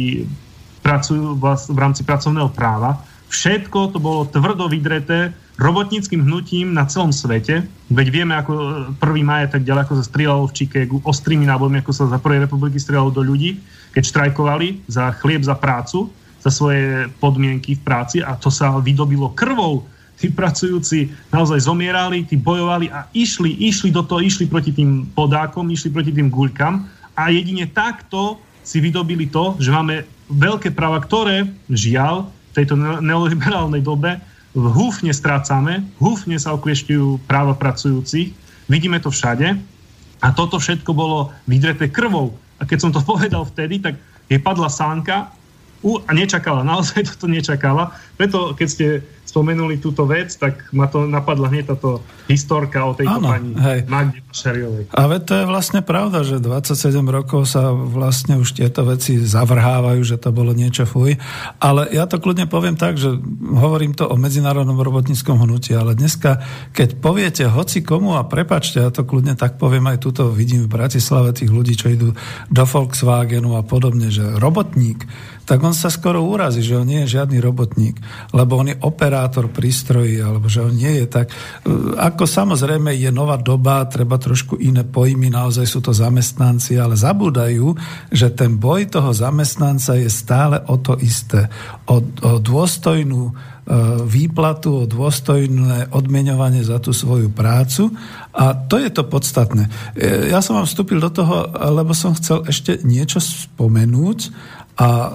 pracujú, v rámci pracovného práva. Všetko to bolo tvrdo vydreté robotníckým hnutím na celom svete. Veď vieme, ako 1. maja tak ďalej, ako sa strieľalo v Chicagu, ostrými nábojmi, ako sa za prvej republiky strieľalo do ľudí, keď štrajkovali za chlieb, za prácu, za svoje podmienky v práci a to sa vydobilo krvou. Tí pracujúci naozaj zomierali, tí bojovali a išli, išli do toho, išli proti tým podákom, išli proti tým guľkam a jedine takto si vydobili to, že máme veľké práva, ktoré, žiaľ, v tejto neoliberálnej dobe húfne strácame, húfne sa okliešťujú práva pracujúcich, vidíme to všade a toto všetko bolo vydreté krvou. A keď som to [laughs] povedal vtedy, tak jej padla sánka a nečakala, naozaj toto nečakala. Preto, keď ste spomenuli túto vec, tak ma to napadla hneď táto historka o tejto ano, pani hej. Magde Šeriovej. A veď to je vlastne pravda, že 27 rokov sa vlastne už tieto veci zavrhávajú, že to bolo niečo fuj. Ale ja to kľudne poviem tak, že hovorím to o medzinárodnom robotníckom hnutí, ale dneska, keď poviete hoci komu a prepačte, ja to kľudne tak poviem aj tuto, vidím v Bratislave tých ľudí, čo idú do Volkswagenu a podobne, že robotník, tak on sa skoro urazí, že on nie je žiadny robotník, lebo on je operátor prístrojí, alebo že on nie je tak. Ako samozrejme je nová doba, treba trošku iné pojmy, naozaj sú to zamestnanci, ale zabúdajú, že ten boj toho zamestnanca je stále o to isté. O, o dôstojnú e, výplatu, o dôstojné odmeňovanie za tú svoju prácu a to je to podstatné. E, ja som vám vstúpil do toho, lebo som chcel ešte niečo spomenúť a e,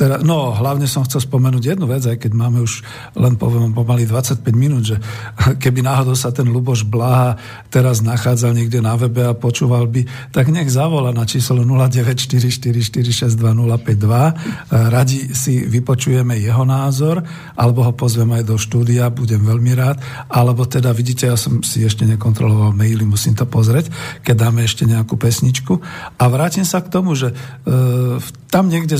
teda, no, hlavne som chcel spomenúť jednu vec, aj keď máme už len poviem pomaly 25 minút, že [laughs] keby náhodou sa ten Luboš Blaha teraz nachádzal niekde na webe a počúval by, tak nech zavola na číslo 0944462052. Radi si vypočujeme jeho názor, alebo ho pozvem aj do štúdia, budem veľmi rád. Alebo teda, vidíte, ja som si ešte nekontroloval maily, musím to pozrieť, keď dáme ešte nejakú pesničku. A vrátim sa k tomu, že e, tam niekde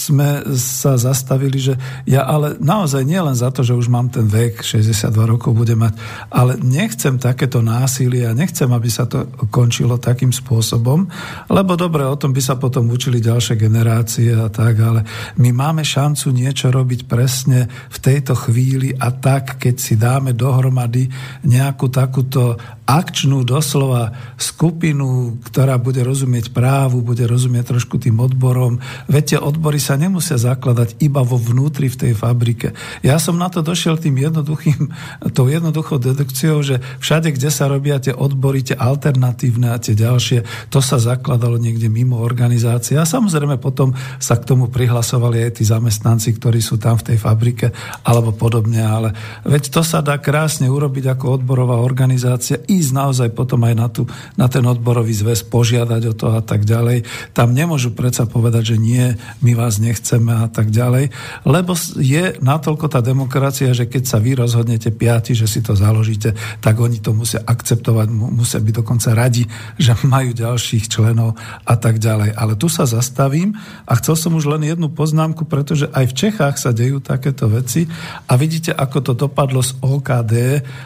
sme sa zastavili, že ja ale naozaj nie len za to, že už mám ten vek, 62 rokov bude mať, ale nechcem takéto násilie a nechcem, aby sa to končilo takým spôsobom, lebo dobre, o tom by sa potom učili ďalšie generácie a tak, ale my máme šancu niečo robiť presne v tejto chvíli a tak, keď si dáme dohromady nejakú takúto akčnú doslova skupinu, ktorá bude rozumieť právu, bude rozumieť trošku tým odborom. Viete, odbory sa sa nemusia zakladať iba vo vnútri v tej fabrike. Ja som na to došiel tým jednoduchým, [laughs] tou jednoduchou dedukciou, že všade, kde sa robia tie odbory, tie alternatívne a tie ďalšie, to sa zakladalo niekde mimo organizácie. A samozrejme potom sa k tomu prihlasovali aj tí zamestnanci, ktorí sú tam v tej fabrike alebo podobne. Ale veď to sa dá krásne urobiť ako odborová organizácia, ísť naozaj potom aj na, tú, na ten odborový zväz, požiadať o to a tak ďalej. Tam nemôžu predsa povedať, že nie, my vás nechceme a tak ďalej, lebo je natoľko tá demokracia, že keď sa vy rozhodnete piati, že si to založíte, tak oni to musia akceptovať, musia byť dokonca radi, že majú ďalších členov a tak ďalej. Ale tu sa zastavím a chcel som už len jednu poznámku, pretože aj v Čechách sa dejú takéto veci a vidíte, ako to dopadlo z OKD,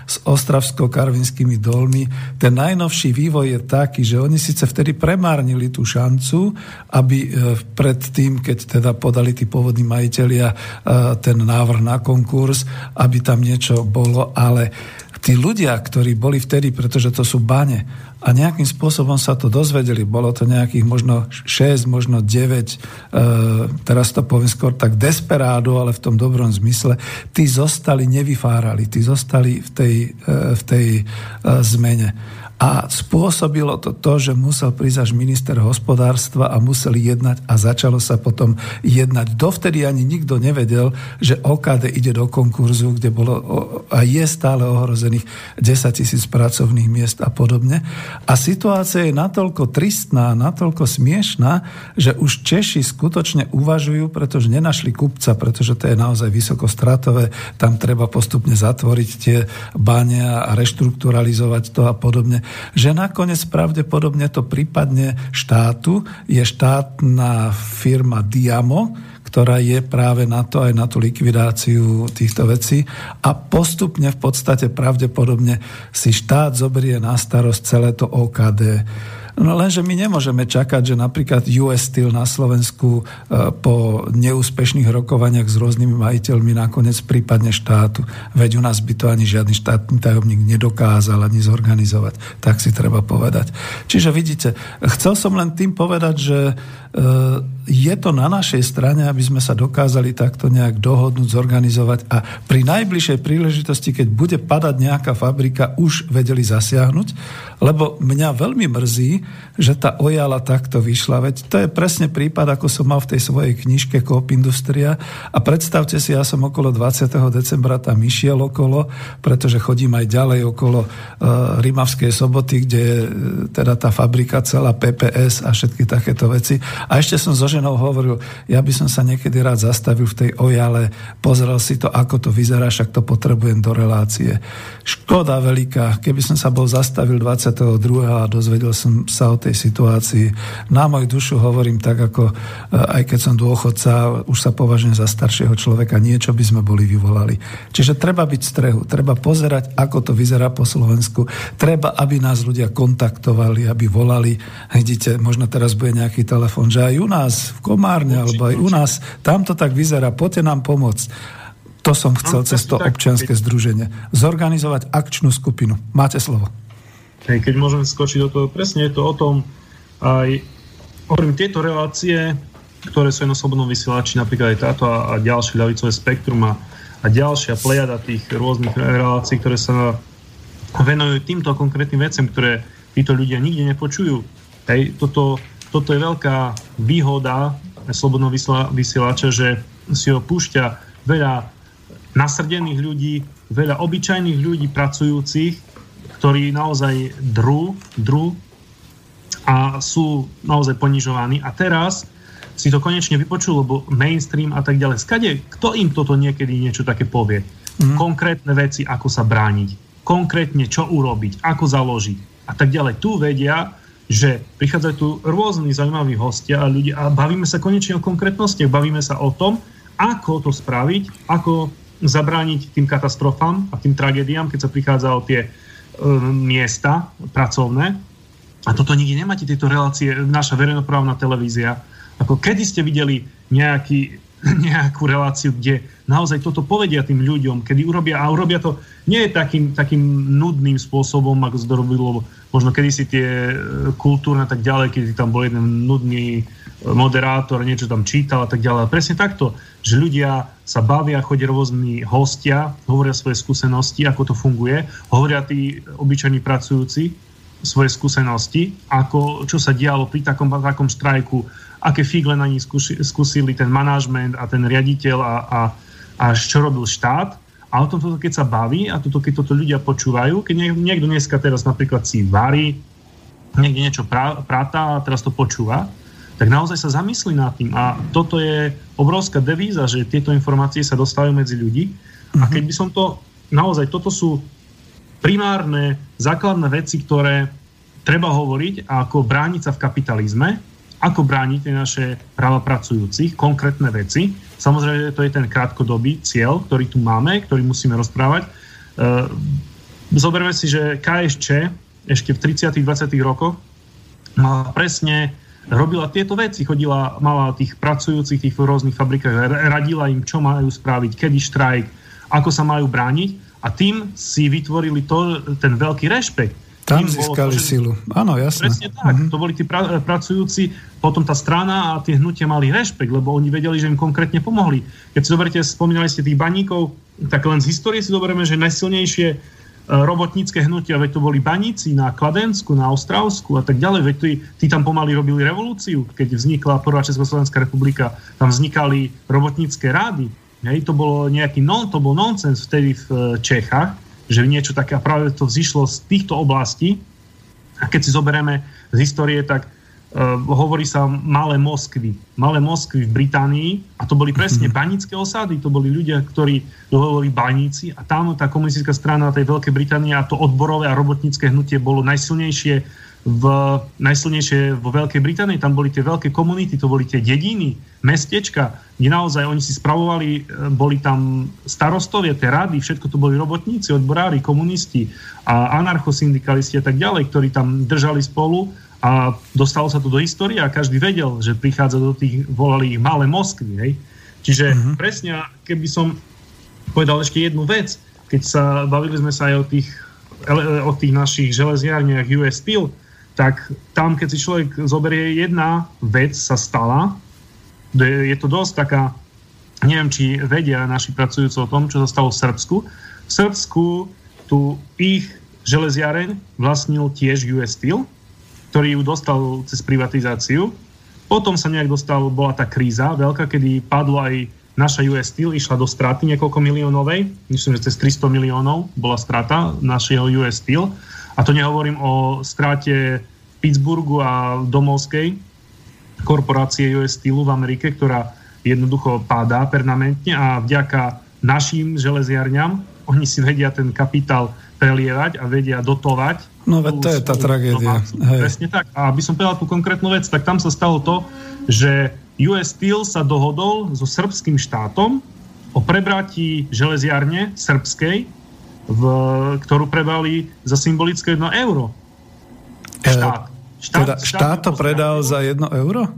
s Ostravsko-Karvinskými dolmi. Ten najnovší vývoj je taký, že oni síce vtedy premárnili tú šancu, aby e, pred tým, keď teda podali tí pôvodní majiteľia e, ten návrh na konkurs, aby tam niečo bolo, ale tí ľudia, ktorí boli vtedy, pretože to sú bane, a nejakým spôsobom sa to dozvedeli, bolo to nejakých možno 6, možno 9, e, teraz to poviem skôr tak desperádo, ale v tom dobrom zmysle, tí zostali, nevyfárali, tí zostali v tej, e, v tej e, zmene. A spôsobilo to to, že musel prísť až minister hospodárstva a museli jednať a začalo sa potom jednať. Dovtedy ani nikto nevedel, že OKD ide do konkurzu, kde bolo a je stále ohrozených 10 tisíc pracovných miest a podobne. A situácia je natoľko tristná, natoľko smiešná, že už Češi skutočne uvažujú, pretože nenašli kupca, pretože to je naozaj vysokostratové, tam treba postupne zatvoriť tie báne a reštrukturalizovať to a podobne že nakoniec pravdepodobne to prípadne štátu je štátna firma Diamo, ktorá je práve na to, aj na tú likvidáciu týchto vecí a postupne v podstate pravdepodobne si štát zoberie na starosť celé to OKD. No lenže my nemôžeme čakať, že napríklad US Steel na Slovensku e, po neúspešných rokovaniach s rôznymi majiteľmi nakoniec prípadne štátu. Veď u nás by to ani žiadny štátny tajomník nedokázal ani zorganizovať. Tak si treba povedať. Čiže vidíte, chcel som len tým povedať, že e, je to na našej strane, aby sme sa dokázali takto nejak dohodnúť, zorganizovať a pri najbližšej príležitosti, keď bude padať nejaká fabrika, už vedeli zasiahnuť, lebo mňa veľmi mrzí, že tá ojala takto vyšla. Veď to je presne prípad, ako som mal v tej svojej knižke Coop Industria a predstavte si, ja som okolo 20. decembra tam išiel okolo, pretože chodím aj ďalej okolo uh, Rimavskej soboty, kde je uh, teda tá fabrika celá PPS a všetky takéto veci. A ešte som zo ženou hovoril, ja by som sa niekedy rád zastavil v tej ojale, pozrel si to, ako to vyzerá, však to potrebujem do relácie. Škoda veľká, keby som sa bol zastavil 22. a dozvedel som sa o tej situácii. Na moju dušu hovorím tak, ako eh, aj keď som dôchodca, už sa považujem za staršieho človeka, niečo by sme boli vyvolali. Čiže treba byť v strehu, treba pozerať, ako to vyzerá po Slovensku, treba, aby nás ľudia kontaktovali, aby volali. Vidíte, možno teraz bude nejaký telefon, že aj u nás v Komárne, alebo aj u nás, tam to tak vyzerá, poďte nám pomôcť. To som chcel no, cez to občianske združenie. Zorganizovať akčnú skupinu. Máte slovo. Keď môžeme skočiť do toho, presne je to o tom, aj hovorím, tieto relácie, ktoré sú na slobodnom vysielači, napríklad aj táto a, a ďalšie ľavicové spektrum a, a ďalšia plejada tých rôznych relácií, ktoré sa venujú týmto konkrétnym veciam, ktoré títo ľudia nikde nepočujú. Hej, toto toto je veľká výhoda slobodného vysielača, že si ho púšťa veľa nasrdených ľudí, veľa obyčajných ľudí pracujúcich, ktorí naozaj drú, drú a sú naozaj ponižovaní. A teraz si to konečne vypočul, lebo mainstream a tak ďalej. Skade, kto im toto niekedy niečo také povie? Mm. Konkrétne veci, ako sa brániť. Konkrétne, čo urobiť, ako založiť a tak ďalej. Tu vedia že prichádzajú tu rôzni zaujímaví hostia a ľudia a bavíme sa konečne o konkrétnostiach, bavíme sa o tom, ako to spraviť, ako zabrániť tým katastrofám a tým tragédiám, keď sa prichádza o tie e, miesta pracovné. A toto nikdy nemáte, tieto relácie, naša verejnoprávna televízia. Ako kedy ste videli nejaký [laughs] nejakú reláciu, kde naozaj toto povedia tým ľuďom, kedy urobia, a urobia to nie je takým, takým nudným spôsobom, ako to robilo možno kedysi tie e, kultúrne tak ďalej, keď tam bol jeden nudný e, moderátor, niečo tam čítal a tak ďalej. Presne takto, že ľudia sa bavia, chodia rôzni hostia, hovoria svoje skúsenosti, ako to funguje, hovoria tí obyčajní pracujúci svoje skúsenosti, ako, čo sa dialo pri takom, takom štrajku, aké figle na nich skúsili ten manažment a ten riaditeľ a, a, a čo robil štát. A o tom keď sa baví a toto, keď toto ľudia počúvajú, keď niekto dneska teraz napríklad si varí, niekde niečo pra, pratá a teraz to počúva, tak naozaj sa zamyslí nad tým. A toto je obrovská devíza, že tieto informácie sa dostávajú medzi ľudí. A mhm. keď by som to, naozaj, toto sú primárne, základné veci, ktoré treba hovoriť ako brániť sa v kapitalizme, ako brániť tie naše práva pracujúcich, konkrétne veci. Samozrejme, to je ten krátkodobý cieľ, ktorý tu máme, ktorý musíme rozprávať. E, zoberme si, že KSČ ešte v 30. 20. rokoch mala presne robila tieto veci, chodila, mala tých pracujúcich tých rôznych fabrikách, radila im, čo majú spraviť, kedy štrajk, ako sa majú brániť a tým si vytvorili to, ten veľký rešpekt tam získali to, silu. Áno, jasne. Presne tak. Mm-hmm. To boli tí pra- pracujúci, potom tá strana a tie hnutia mali rešpekt, lebo oni vedeli, že im konkrétne pomohli. Keď si zoberiete, spomínali ste tých baníkov, tak len z histórie si zoberieme, že najsilnejšie robotnícke hnutia, veď to boli baníci na Kladensku, na Ostravsku a tak ďalej, veď tí, tí tam pomaly robili revolúciu, keď vznikla prvá Československá republika, tam vznikali robotnícke rády, hej, to bolo nejaký non, to bol nonsens vtedy v e, Čechách, že niečo také, a práve to vzýšlo z týchto oblastí. A keď si zoberieme z histórie, tak hovorí sa malé Moskvy. Malé Moskvy v Británii a to boli presne mm-hmm. banické osady, to boli ľudia, ktorí boli baníci a tam tá komunistická strana tej Veľkej Británie a to odborové a robotnícke hnutie bolo najsilnejšie v, najsilnejšie vo Veľkej Británii, tam boli tie veľké komunity, to boli tie dediny, mestečka, kde naozaj oni si spravovali, e, boli tam starostovia, tie rady, všetko to boli robotníci, odborári, komunisti a anarchosyndikalisti a tak ďalej, ktorí tam držali spolu a dostalo sa to do histórie a každý vedel, že prichádza do tých, volali ich malé Moskvy, hej. Čiže mm-hmm. presne, keby som povedal ešte jednu vec, keď sa bavili sme sa aj o tých, o tých našich železiarniach US Steel, tak tam, keď si človek zoberie jedna vec sa stala, je to dosť taká, neviem, či vedia naši pracujúci o tom, čo sa stalo v Srbsku. V Srbsku tu ich železiareň vlastnil tiež US Steel, ktorý ju dostal cez privatizáciu. Potom sa nejak dostal, bola tá kríza veľká, kedy padlo aj naša US Steel, išla do straty niekoľko miliónovej, myslím, že cez 300 miliónov bola strata našeho US Steel. A to nehovorím o strate Pittsburghu a domovskej korporácie US Steel v Amerike, ktorá jednoducho padá permanentne a vďaka našim železiarňam oni si vedia ten kapitál prelievať a vedia dotovať. No veď to je tá tragédia. Hej. Presne tak. A aby som povedal tú konkrétnu vec, tak tam sa stalo to, že US Steel sa dohodol so srbským štátom o prebratí železiarne srbskej, v, ktorú prebrali za symbolické 1 euro. Štát. Štát, teda štát to predal za 1 euro?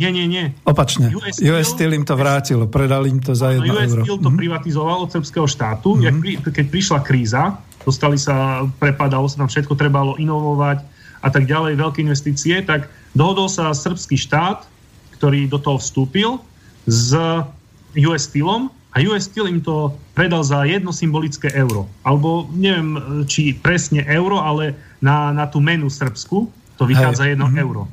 Nie, nie, nie. Opačne. US Steel, US Steel im to vrátilo, predal im to za 1 no, US euro. US Steel to mm-hmm. privatizoval od srbského štátu. Mm-hmm. Jak pri, keď prišla kríza, dostali sa, prepadalo sa tam všetko, trebalo inovovať a tak ďalej, veľké investície, tak dohodol sa srbský štát, ktorý do toho vstúpil s US Steelom a US Steel im to predal za jedno symbolické euro. Alebo neviem, či presne euro, ale na, na tú menu Srbsku to vychádza Hej. 1 mm-hmm. euro.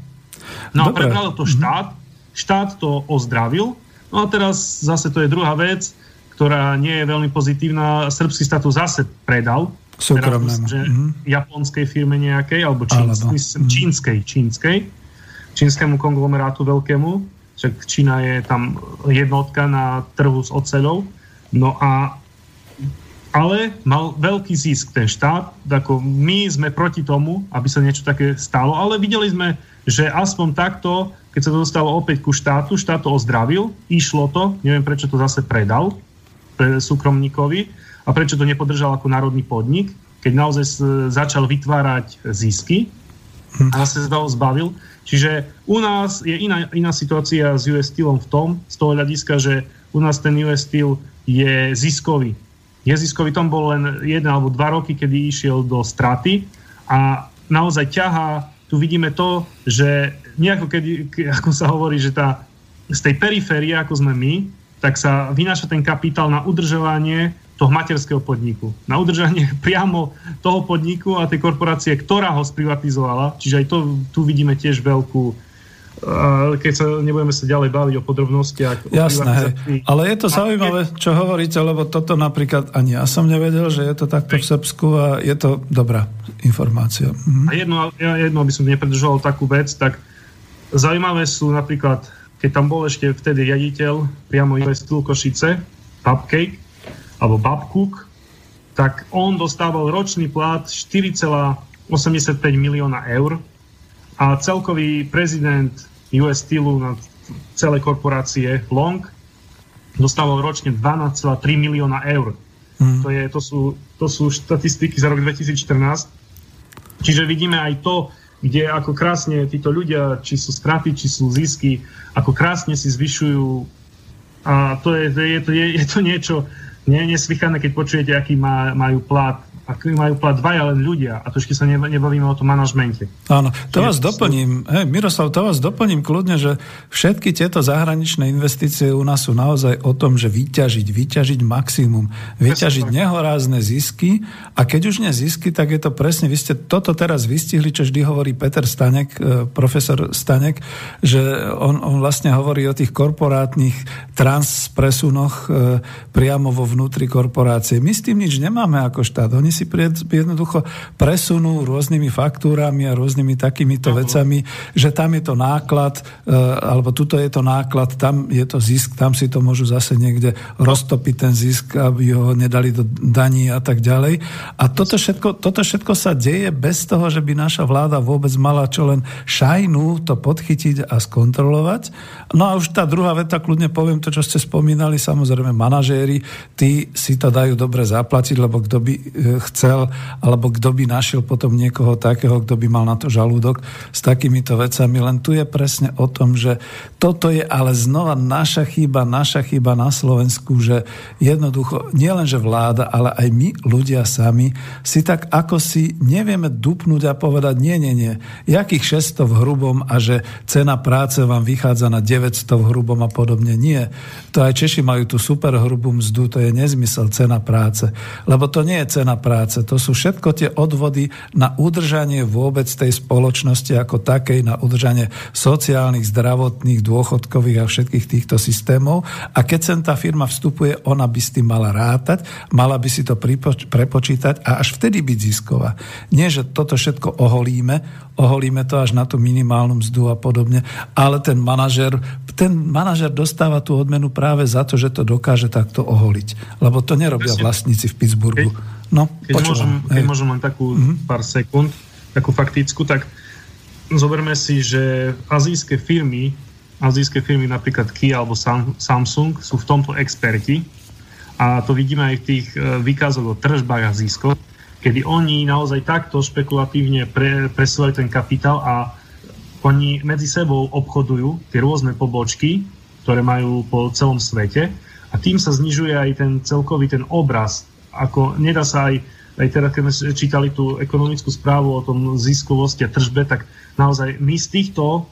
No Dobre. a prebral to mhm. štát, štát to ozdravil, no a teraz zase to je druhá vec, ktorá nie je veľmi pozitívna. Srbský to zase predal, súkromnému. Že mm-hmm. japonskej firme nejakej, alebo číns, alebo. Mm-hmm. čínskej, čínskej, čínskemu konglomerátu veľkému, však Čína je tam jednotka na trhu s oceľou. No a ale mal veľký zisk ten štát, ako my sme proti tomu, aby sa niečo také stalo, ale videli sme, že aspoň takto, keď sa to dostalo opäť ku štátu, štát to ozdravil, išlo to, neviem prečo to zase predal pre súkromníkovi. A prečo to nepodržal ako národný podnik, keď naozaj začal vytvárať zisky. A zase sa toho zbavil. Čiže u nás je iná, iná situácia s US Steelom v tom, z toho hľadiska, že u nás ten US Steel je ziskový. Je ziskový, tom bol len jeden alebo dva roky, kedy išiel do straty a naozaj ťahá, tu vidíme to, že nejako kedy, ako sa hovorí, že tá, z tej periférie, ako sme my, tak sa vynáša ten kapitál na udržovanie toho materského podniku. Na udržanie [laughs] priamo toho podniku a tej korporácie, ktorá ho sprivatizovala. Čiže aj to tu vidíme tiež veľkú keď sa nebudeme sa ďalej baviť o podrobnostiach. Jasné, hej. ale je to zaujímavé, čo hovoríte, lebo toto napríklad ani ja som nevedel, že je to takto v Srbsku a je to dobrá informácia. Mhm. A jedno, jedno, aby som nepredržoval takú vec, tak zaujímavé sú napríklad, keď tam bol ešte vtedy riaditeľ priamo investul Košice, Pupcake, alebo Babcook, tak on dostával ročný plat 4,85 milióna eur a celkový prezident US Steelu na celé korporácie Long dostával ročne 12,3 milióna eur. Mm. To, je, to, sú, to sú štatistiky za rok 2014. Čiže vidíme aj to, kde ako krásne títo ľudia, či sú straty, či sú zisky, ako krásne si zvyšujú a to je, je, to, je, je to niečo, nie je neslychané, keď počujete, aký má, majú plat aký majú plat dvaja len ľudia. A ešte sa nebavíme o tom manažmente. Áno, to vás doplním. Hej, Miroslav, to vás doplním kľudne, že všetky tieto zahraničné investície u nás sú naozaj o tom, že vyťažiť, vyťažiť maximum, vyťažiť nehorázne zisky a keď už nie zisky, tak je to presne, vy ste toto teraz vystihli, čo vždy hovorí Peter Stanek, e, profesor Stanek, že on, on vlastne hovorí o tých korporátnych transpresunoch e, priamo vo vnútri korporácie. My s tým nič nemáme ako štát. Oni si jednoducho presunú rôznymi faktúrami a rôznymi takýmito uh-huh. vecami, že tam je to náklad, e, alebo tuto je to náklad, tam je to zisk, tam si to môžu zase niekde roztopiť ten zisk, aby ho nedali do daní a tak ďalej. A toto všetko, toto všetko sa deje bez toho, že by naša vláda vôbec mala čo len šajnú to podchytiť a skontrolovať. No a už tá druhá veta, kľudne poviem to, čo ste spomínali, samozrejme manažéri, tí si to dajú dobre zaplatiť, lebo kto by e, chcel, alebo kto by našiel potom niekoho takého, kto by mal na to žalúdok s takýmito vecami. Len tu je presne o tom, že toto je ale znova naša chyba, naša chyba na Slovensku, že jednoducho nielen, že vláda, ale aj my, ľudia sami, si tak ako si nevieme dupnúť a povedať, nie, nie, nie, jakých 600 v hrubom a že cena práce vám vychádza na 900 v hrubom a podobne. Nie. To aj Češi majú tú super hrubú mzdu, to je nezmysel cena práce. Lebo to nie je cena práce práce. To sú všetko tie odvody na udržanie vôbec tej spoločnosti ako takej, na udržanie sociálnych, zdravotných, dôchodkových a všetkých týchto systémov. A keď sem tá firma vstupuje, ona by s tým mala rátať, mala by si to prepočítať a až vtedy byť zisková. Nie, že toto všetko oholíme, oholíme to až na tú minimálnu mzdu a podobne, ale ten manažer, ten manažer dostáva tú odmenu práve za to, že to dokáže takto oholiť. Lebo to nerobia vlastníci v Pittsburghu. No, keď, môžem, keď môžem len takú mm-hmm. pár sekúnd, takú faktickú, tak zoberme si, že azijské firmy, azijské firmy napríklad Kia alebo Samsung sú v tomto experti. A to vidíme aj v tých e, výkazoch o tržbách a ziskoch, kedy oni naozaj takto špekulatívne pre, presúvajú ten kapitál a oni medzi sebou obchodujú tie rôzne pobočky, ktoré majú po celom svete. A tým sa znižuje aj ten celkový ten obraz ako nedá sa aj, aj teda keď sme čítali tú ekonomickú správu o tom ziskovosti a tržbe, tak naozaj my z týchto,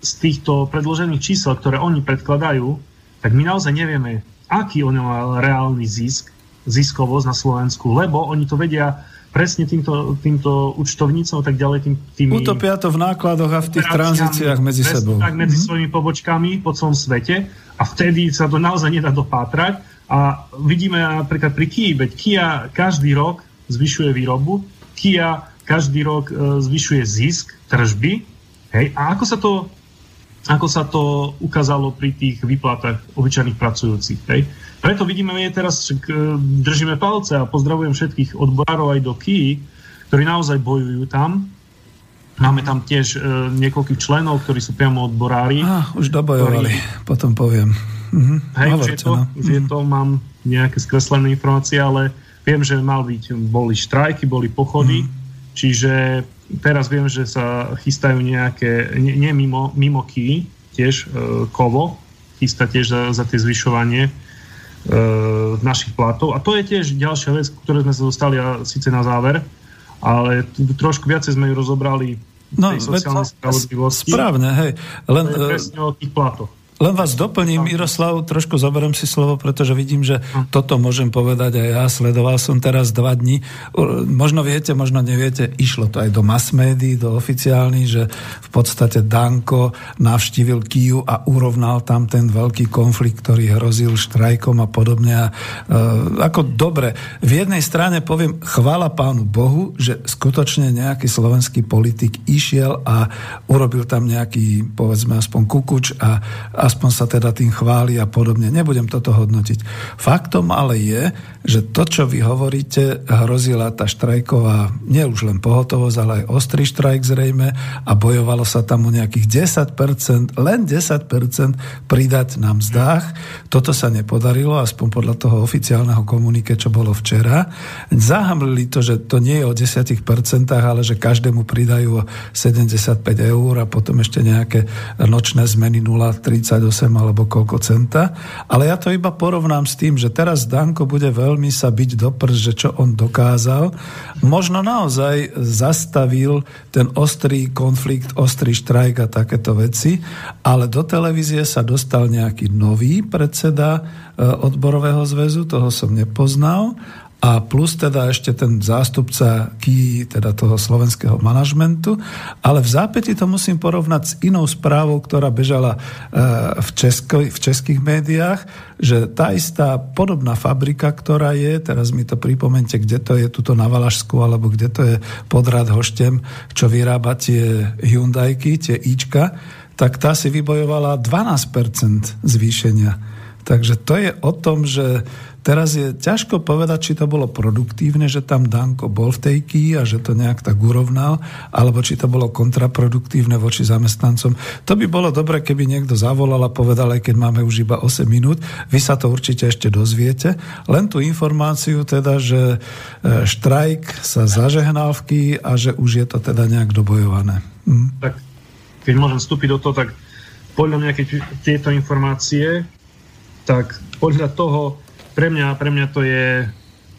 z týchto predložených čísel, ktoré oni predkladajú, tak my naozaj nevieme, aký on mal reálny zisk, ziskovosť na Slovensku, lebo oni to vedia presne týmto, týmto účtovnícom a tak ďalej. Tým, tými Utopia to v nákladoch a v tých tranzíciách medzi sebou. Tak medzi mm-hmm. svojimi pobočkami po celom svete a vtedy sa to naozaj nedá dopátrať a vidíme napríklad pri Kia, veď Kia každý rok zvyšuje výrobu, Kia každý rok e, zvyšuje zisk, tržby. Hej, a ako sa to ako sa to ukázalo pri tých výplatách obyčajných pracujúcich. Hej. Preto vidíme, je teraz e, držíme palce a pozdravujem všetkých odborárov aj do KI, ktorí naozaj bojujú tam. Máme tam tiež e, niekoľkých členov, ktorí sú priamo odborári. Ah, už dobojovali, ktorí... potom poviem. Mm-hmm. Hej, už, je to, no. už je to, mám nejaké skreslené informácie, ale viem, že mal byť, boli štrajky, boli pochody, mm. čiže teraz viem, že sa chystajú nejaké, nie, nie mimo, mimo ký, tiež e, kovo, chystá tiež za, za tie zvyšovanie e, našich platov. A to je tiež ďalšia vec, ktoré sme sa dostali a síce na záver, ale trošku viacej sme ju rozobrali no, tej sociálnej spravodlivosti. Správne, hej. Len, to je e, presne o tých platoch. Len vás doplním, Miroslav, trošku zoberiem si slovo, pretože vidím, že toto môžem povedať aj ja. Sledoval som teraz dva dní. Možno viete, možno neviete, išlo to aj do mass médií, do oficiálnych, že v podstate Danko navštívil Kiu a urovnal tam ten veľký konflikt, ktorý hrozil štrajkom a podobne. A, e, ako dobre, v jednej strane poviem, chvála pánu Bohu, že skutočne nejaký slovenský politik išiel a urobil tam nejaký, povedzme, aspoň kukuč a, a aspoň sa teda tým chváli a podobne. Nebudem toto hodnotiť. Faktom ale je, že to, čo vy hovoríte, hrozila tá štrajková, nie už len pohotovosť, ale aj ostrý štrajk zrejme a bojovalo sa tam o nejakých 10%, len 10% pridať na mzdách. Toto sa nepodarilo, aspoň podľa toho oficiálneho komunike, čo bolo včera. Zahamlili to, že to nie je o 10%, ale že každému pridajú 75 eur a potom ešte nejaké nočné zmeny 0,30 28 alebo koľko centa, ale ja to iba porovnám s tým, že teraz Danko bude veľmi sa byť do prst, že čo on dokázal. Možno naozaj zastavil ten ostrý konflikt, ostrý štrajk a takéto veci, ale do televízie sa dostal nejaký nový predseda e, odborového zväzu, toho som nepoznal a plus teda ešte ten zástupca ký, teda toho slovenského manažmentu, ale v zápäti to musím porovnať s inou správou, ktorá bežala e, v, česko, v českých médiách, že tá istá podobná fabrika, ktorá je, teraz mi to pripomente, kde to je, tuto na Valašsku, alebo kde to je pod Radhoštem, čo vyrába tie Hyundaiky, tie Ička, tak tá si vybojovala 12% zvýšenia. Takže to je o tom, že Teraz je ťažko povedať, či to bolo produktívne, že tam Danko bol v tej ký a že to nejak tak urovnal, alebo či to bolo kontraproduktívne voči zamestnancom. To by bolo dobre, keby niekto zavolal a povedal, aj keď máme už iba 8 minút. Vy sa to určite ešte dozviete. Len tú informáciu teda, že e, štrajk sa zažehnal v ký a že už je to teda nejak dobojované. Hm. Tak, keď môžem vstúpiť do toho, tak podľa mňa, keď tieto informácie, tak podľa toho pre mňa, pre mňa to je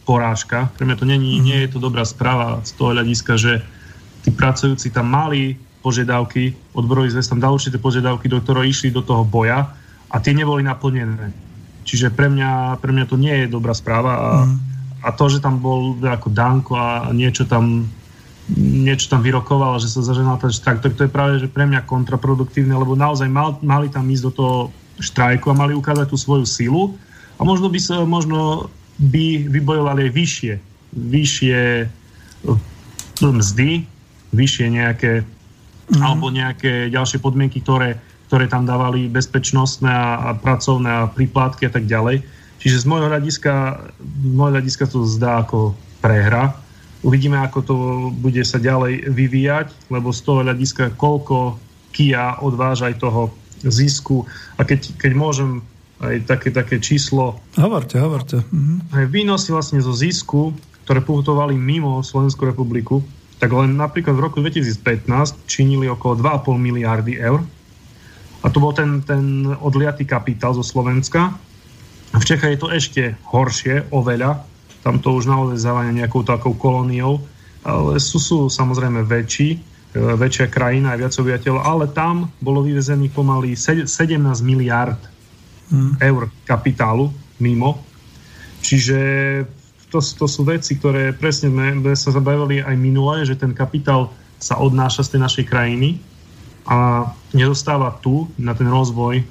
porážka. Pre mňa to není, mm. nie je to dobrá správa z toho hľadiska, že tí pracujúci tam mali požiadavky, odborový zväz tam dal určité požiadavky, do ktorého išli do toho boja a tie neboli naplnené. Čiže pre mňa, pre mňa to nie je dobrá správa a, mm. a to, že tam bol ako Danko a niečo tam niečo tam vyrokoval, že sa zaženal ten štrajk, tak to je práve že pre mňa kontraproduktívne, lebo naozaj mal, mali tam ísť do toho štrajku a mali ukázať tú svoju silu a možno by sa možno by vybojovali aj vyššie, vyššie eh, mzdy, vyššie nejaké mm. alebo nejaké ďalšie podmienky, ktoré, ktoré tam dávali bezpečnostné a, a pracovné a príplatky a tak ďalej. Čiže z môjho hľadiska, z môjho hľadiska to zdá ako prehra. Uvidíme, ako to bude sa ďalej vyvíjať, lebo z toho hľadiska, koľko Kia odváža aj toho zisku. A keď, keď môžem aj také, také číslo. Hovorte, hovorte. Mhm. Výnosy vlastne zo zisku, ktoré putovali mimo Slovenskú republiku, tak len napríklad v roku 2015 činili okolo 2,5 miliardy eur. A to bol ten, ten odliatý kapitál zo Slovenska. V Čechách je to ešte horšie, oveľa. Tam to už naozaj závania nejakou takou kolóniou. Ale sú, sú samozrejme väčší, e, väčšia krajina aj viac obyvateľov, ale tam bolo vyvezených pomaly 17 miliard mm. eur kapitálu mimo. Čiže to, to sú veci, ktoré presne sme, sme sa zabavili aj minule, že ten kapitál sa odnáša z tej našej krajiny a nedostáva tu na ten rozvoj.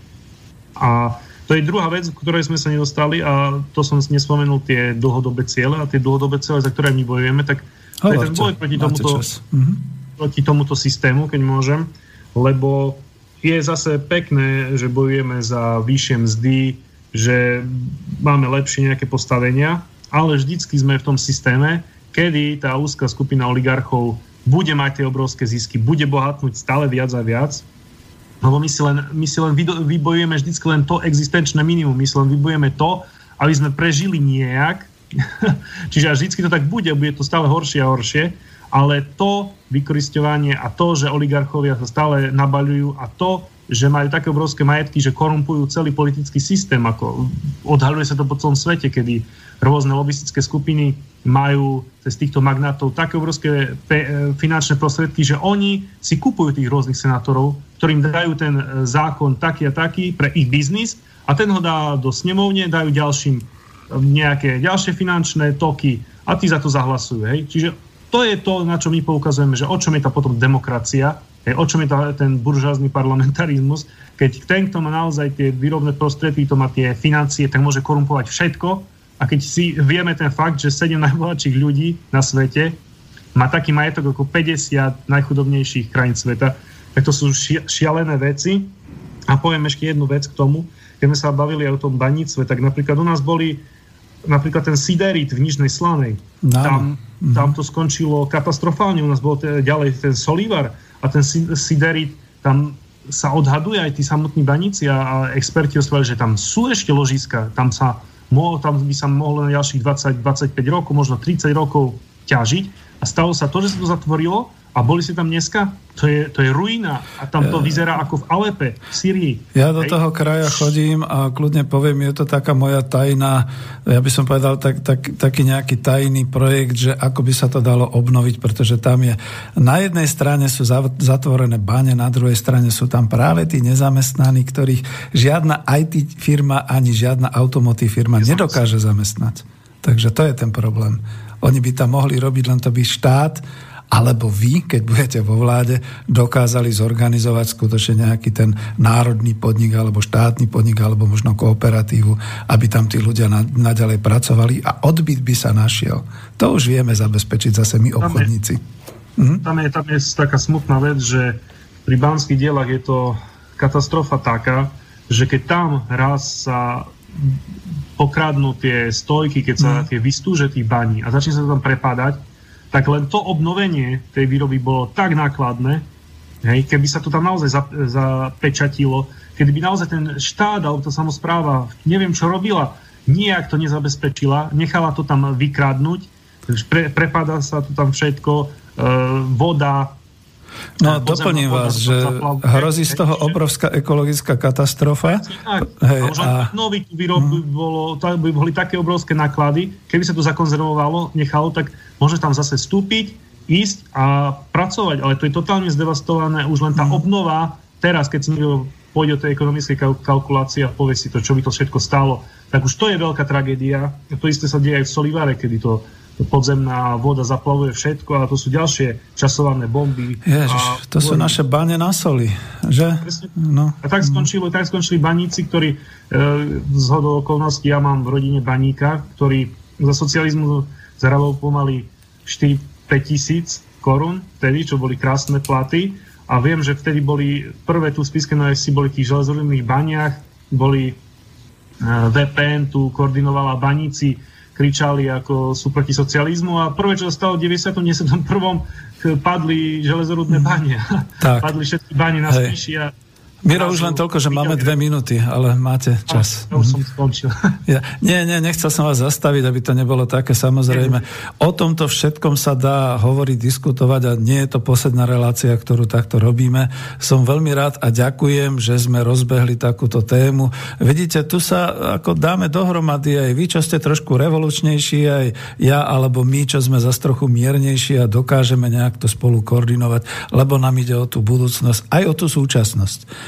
A to je druhá vec, k ktorej sme sa nedostali a to som nespomenul tie dlhodobé ciele a tie dlhodobé ciele, za ktoré my bojujeme, tak to je ten boj proti tomuto, proti tomuto systému, keď môžem, lebo je zase pekné, že bojujeme za vyššie mzdy, že máme lepšie nejaké postavenia, ale vždycky sme v tom systéme, kedy tá úzka skupina oligarchov bude mať tie obrovské zisky, bude bohatnúť stále viac a viac, lebo my si len, my si len vybojujeme vždycky len to existenčné minimum, my si len vybojujeme to, aby sme prežili nejak, [laughs] čiže až vždycky to tak bude, bude to stále horšie a horšie ale to vykoristovanie a to, že oligarchovia sa stále nabaľujú a to, že majú také obrovské majetky, že korumpujú celý politický systém, ako odhaľuje sa to po celom svete, kedy rôzne lobistické skupiny majú cez týchto magnátov také obrovské pe- finančné prostriedky, že oni si kupujú tých rôznych senátorov, ktorým dajú ten e, zákon taký a taký pre ich biznis a ten ho dá do snemovne, dajú ďalším e, nejaké ďalšie finančné toky a tí za to zahlasujú. Hej? Čiže to je to, na čo my poukazujeme, že o čom je tá potom demokracia, hej? o čom je tá, ten buržázny parlamentarizmus, keď ten, kto má naozaj tie výrobné prostriedky, to má tie financie, tak môže korumpovať všetko, a keď si vieme ten fakt, že 7 najbohatších ľudí na svete má taký majetok ako 50 najchudobnejších krajín sveta, tak to sú šialené veci. A poviem ešte jednu vec k tomu. Keď sme sa bavili aj o tom baníctve, tak napríklad u nás boli napríklad ten siderit v Nižnej Slanej. No. Tam. Tam to skončilo katastrofálne. U nás bol t- ďalej ten Solívar a ten siderit, tam sa odhaduje aj tí samotní baníci a, a experti osvali, že tam sú ešte ložiska, tam sa mohol, tam by sa mohlo na ďalších 20-25 rokov, možno 30 rokov ťažiť. A stalo sa to, že sa to zatvorilo a boli si tam dneska? To je, to je ruina a tam to vyzerá ako v Alepe, v Syrii. Ja do Hej. toho kraja chodím a kľudne poviem, je to taká moja tajná, ja by som povedal tak, tak, taký nejaký tajný projekt, že ako by sa to dalo obnoviť, pretože tam je, na jednej strane sú zatvorené bane, na druhej strane sú tam práve tí nezamestnaní, ktorých žiadna IT firma ani žiadna automotív firma nedokáže zamestnať. Takže to je ten problém. Oni by tam mohli robiť, len to by štát alebo vy, keď budete vo vláde, dokázali zorganizovať skutočne nejaký ten národný podnik alebo štátny podnik alebo možno kooperatívu, aby tam tí ľudia naďalej pracovali a odbyt by sa našiel. To už vieme zabezpečiť zase my obchodníci. Tam je, tam je, tam je taká smutná vec, že pri banských dielach je to katastrofa taká, že keď tam raz sa pokradnú tie stojky, keď sa mm. tie vystúže tých baní a začne sa to tam prepadať, tak len to obnovenie tej výroby bolo tak nákladné, hej, keby sa to tam naozaj zapečatilo, kedy by naozaj ten štát alebo tá samozpráva, neviem čo robila, nijak to nezabezpečila, nechala to tam vykradnúť, pre, prepadá sa to tam všetko, e, voda, No, doplním vás, že hrozí z toho obrovská ekologická katastrofa. Tak. Hej, a už a... nový výrob by, mhm. bolo, by boli také obrovské náklady. Keby sa to zakonzervovalo, nechalo, tak môže tam zase vstúpiť, ísť a pracovať. Ale to je totálne zdevastované. Už len tá mm. obnova, teraz, keď si pôjde o tej ekonomickej kalkulácie a povie si to, čo by to všetko stálo, tak už to je veľká tragédia. A to isté sa deje aj v Solivare, kedy to podzemná voda zaplavuje všetko a to sú ďalšie časované bomby. Ježiš, a to sú naše bane na soli, že? No. A tak, skončilo, tak skončili baníci, ktorí e, z hodou okolností, ja mám v rodine baníka, ktorý za socializmu zarábal pomaly 4-5 tisíc korún, vtedy, čo boli krásne platy. A viem, že vtedy boli, prvé tu Spiske si boli v tých železorných baniach, boli e, VPN, tu koordinovala baníci, kričali, ako sú proti socializmu a prvé, čo sa stalo v 91. padli železorudné bane. [laughs] padli všetky bane na spíši a Miro, už len toľko, že máme dve minúty, ale máte čas. Ja už som skončil. [laughs] Ja, nie, nie, nechcel som vás zastaviť, aby to nebolo také samozrejme. O tomto všetkom sa dá hovoriť, diskutovať a nie je to posledná relácia, ktorú takto robíme. Som veľmi rád a ďakujem, že sme rozbehli takúto tému. Vidíte, tu sa ako dáme dohromady aj vy, čo ste trošku revolučnejší, aj ja alebo my, čo sme zase trochu miernejší a dokážeme nejak to spolu koordinovať, lebo nám ide o tú budúcnosť, aj o tú súčasnosť.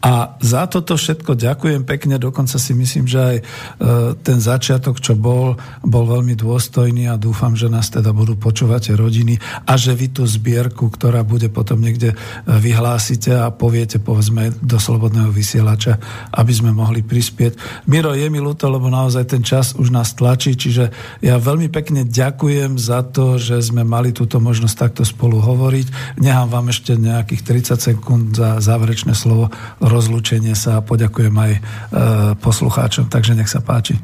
A za toto všetko ďakujem pekne, dokonca si myslím, že aj e, ten začiatok, čo bol, bol veľmi dôstojný a dúfam, že nás teda budú počúvať rodiny a že vy tú zbierku, ktorá bude potom niekde e, vyhlásite a poviete, povedzme, do slobodného vysielača, aby sme mohli prispieť. Miro, je mi ľúto, lebo naozaj ten čas už nás tlačí, čiže ja veľmi pekne ďakujem za to, že sme mali túto možnosť takto spolu hovoriť. Nechám vám ešte nejakých 30 sekúnd za záverečné slovo rozlúčenie sa a poďakujem aj e, poslucháčom, takže nech sa páči.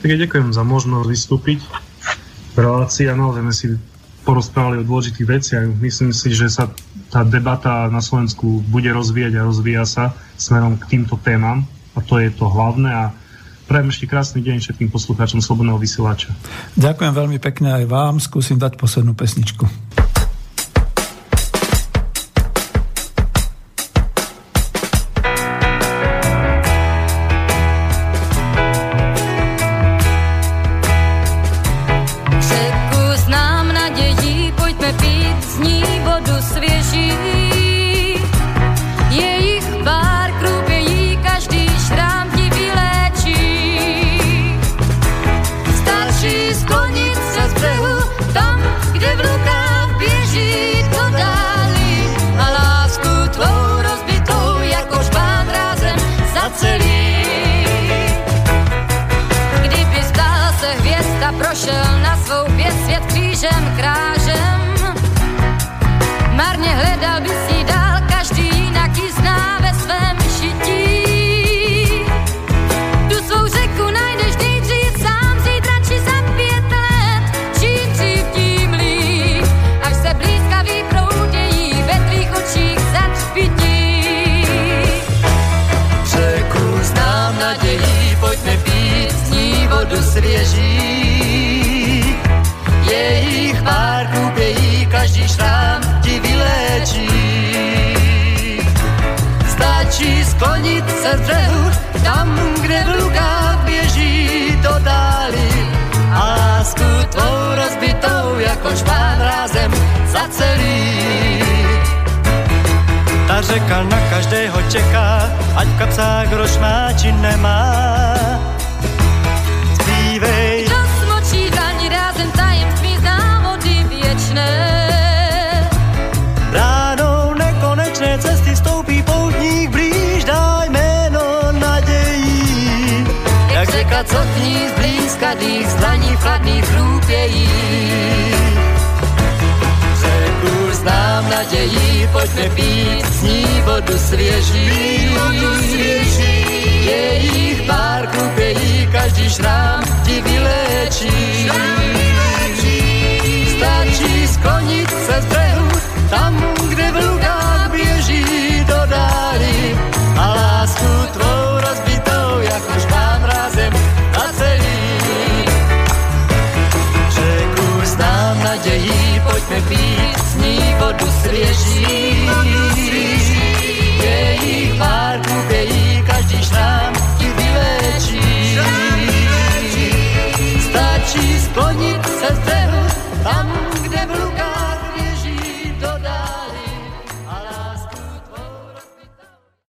Tak ja ďakujem za možnosť vystúpiť v relácii a naozaj sme si porozprávali o dôležitých veciach. Myslím si, že sa tá debata na Slovensku bude rozvíjať a rozvíja sa smerom k týmto témam a to je to hlavné a Prajem ešte krásny deň všetkým poslucháčom Slobodného vysielača. Ďakujem veľmi pekne aj vám. Skúsim dať poslednú pesničku.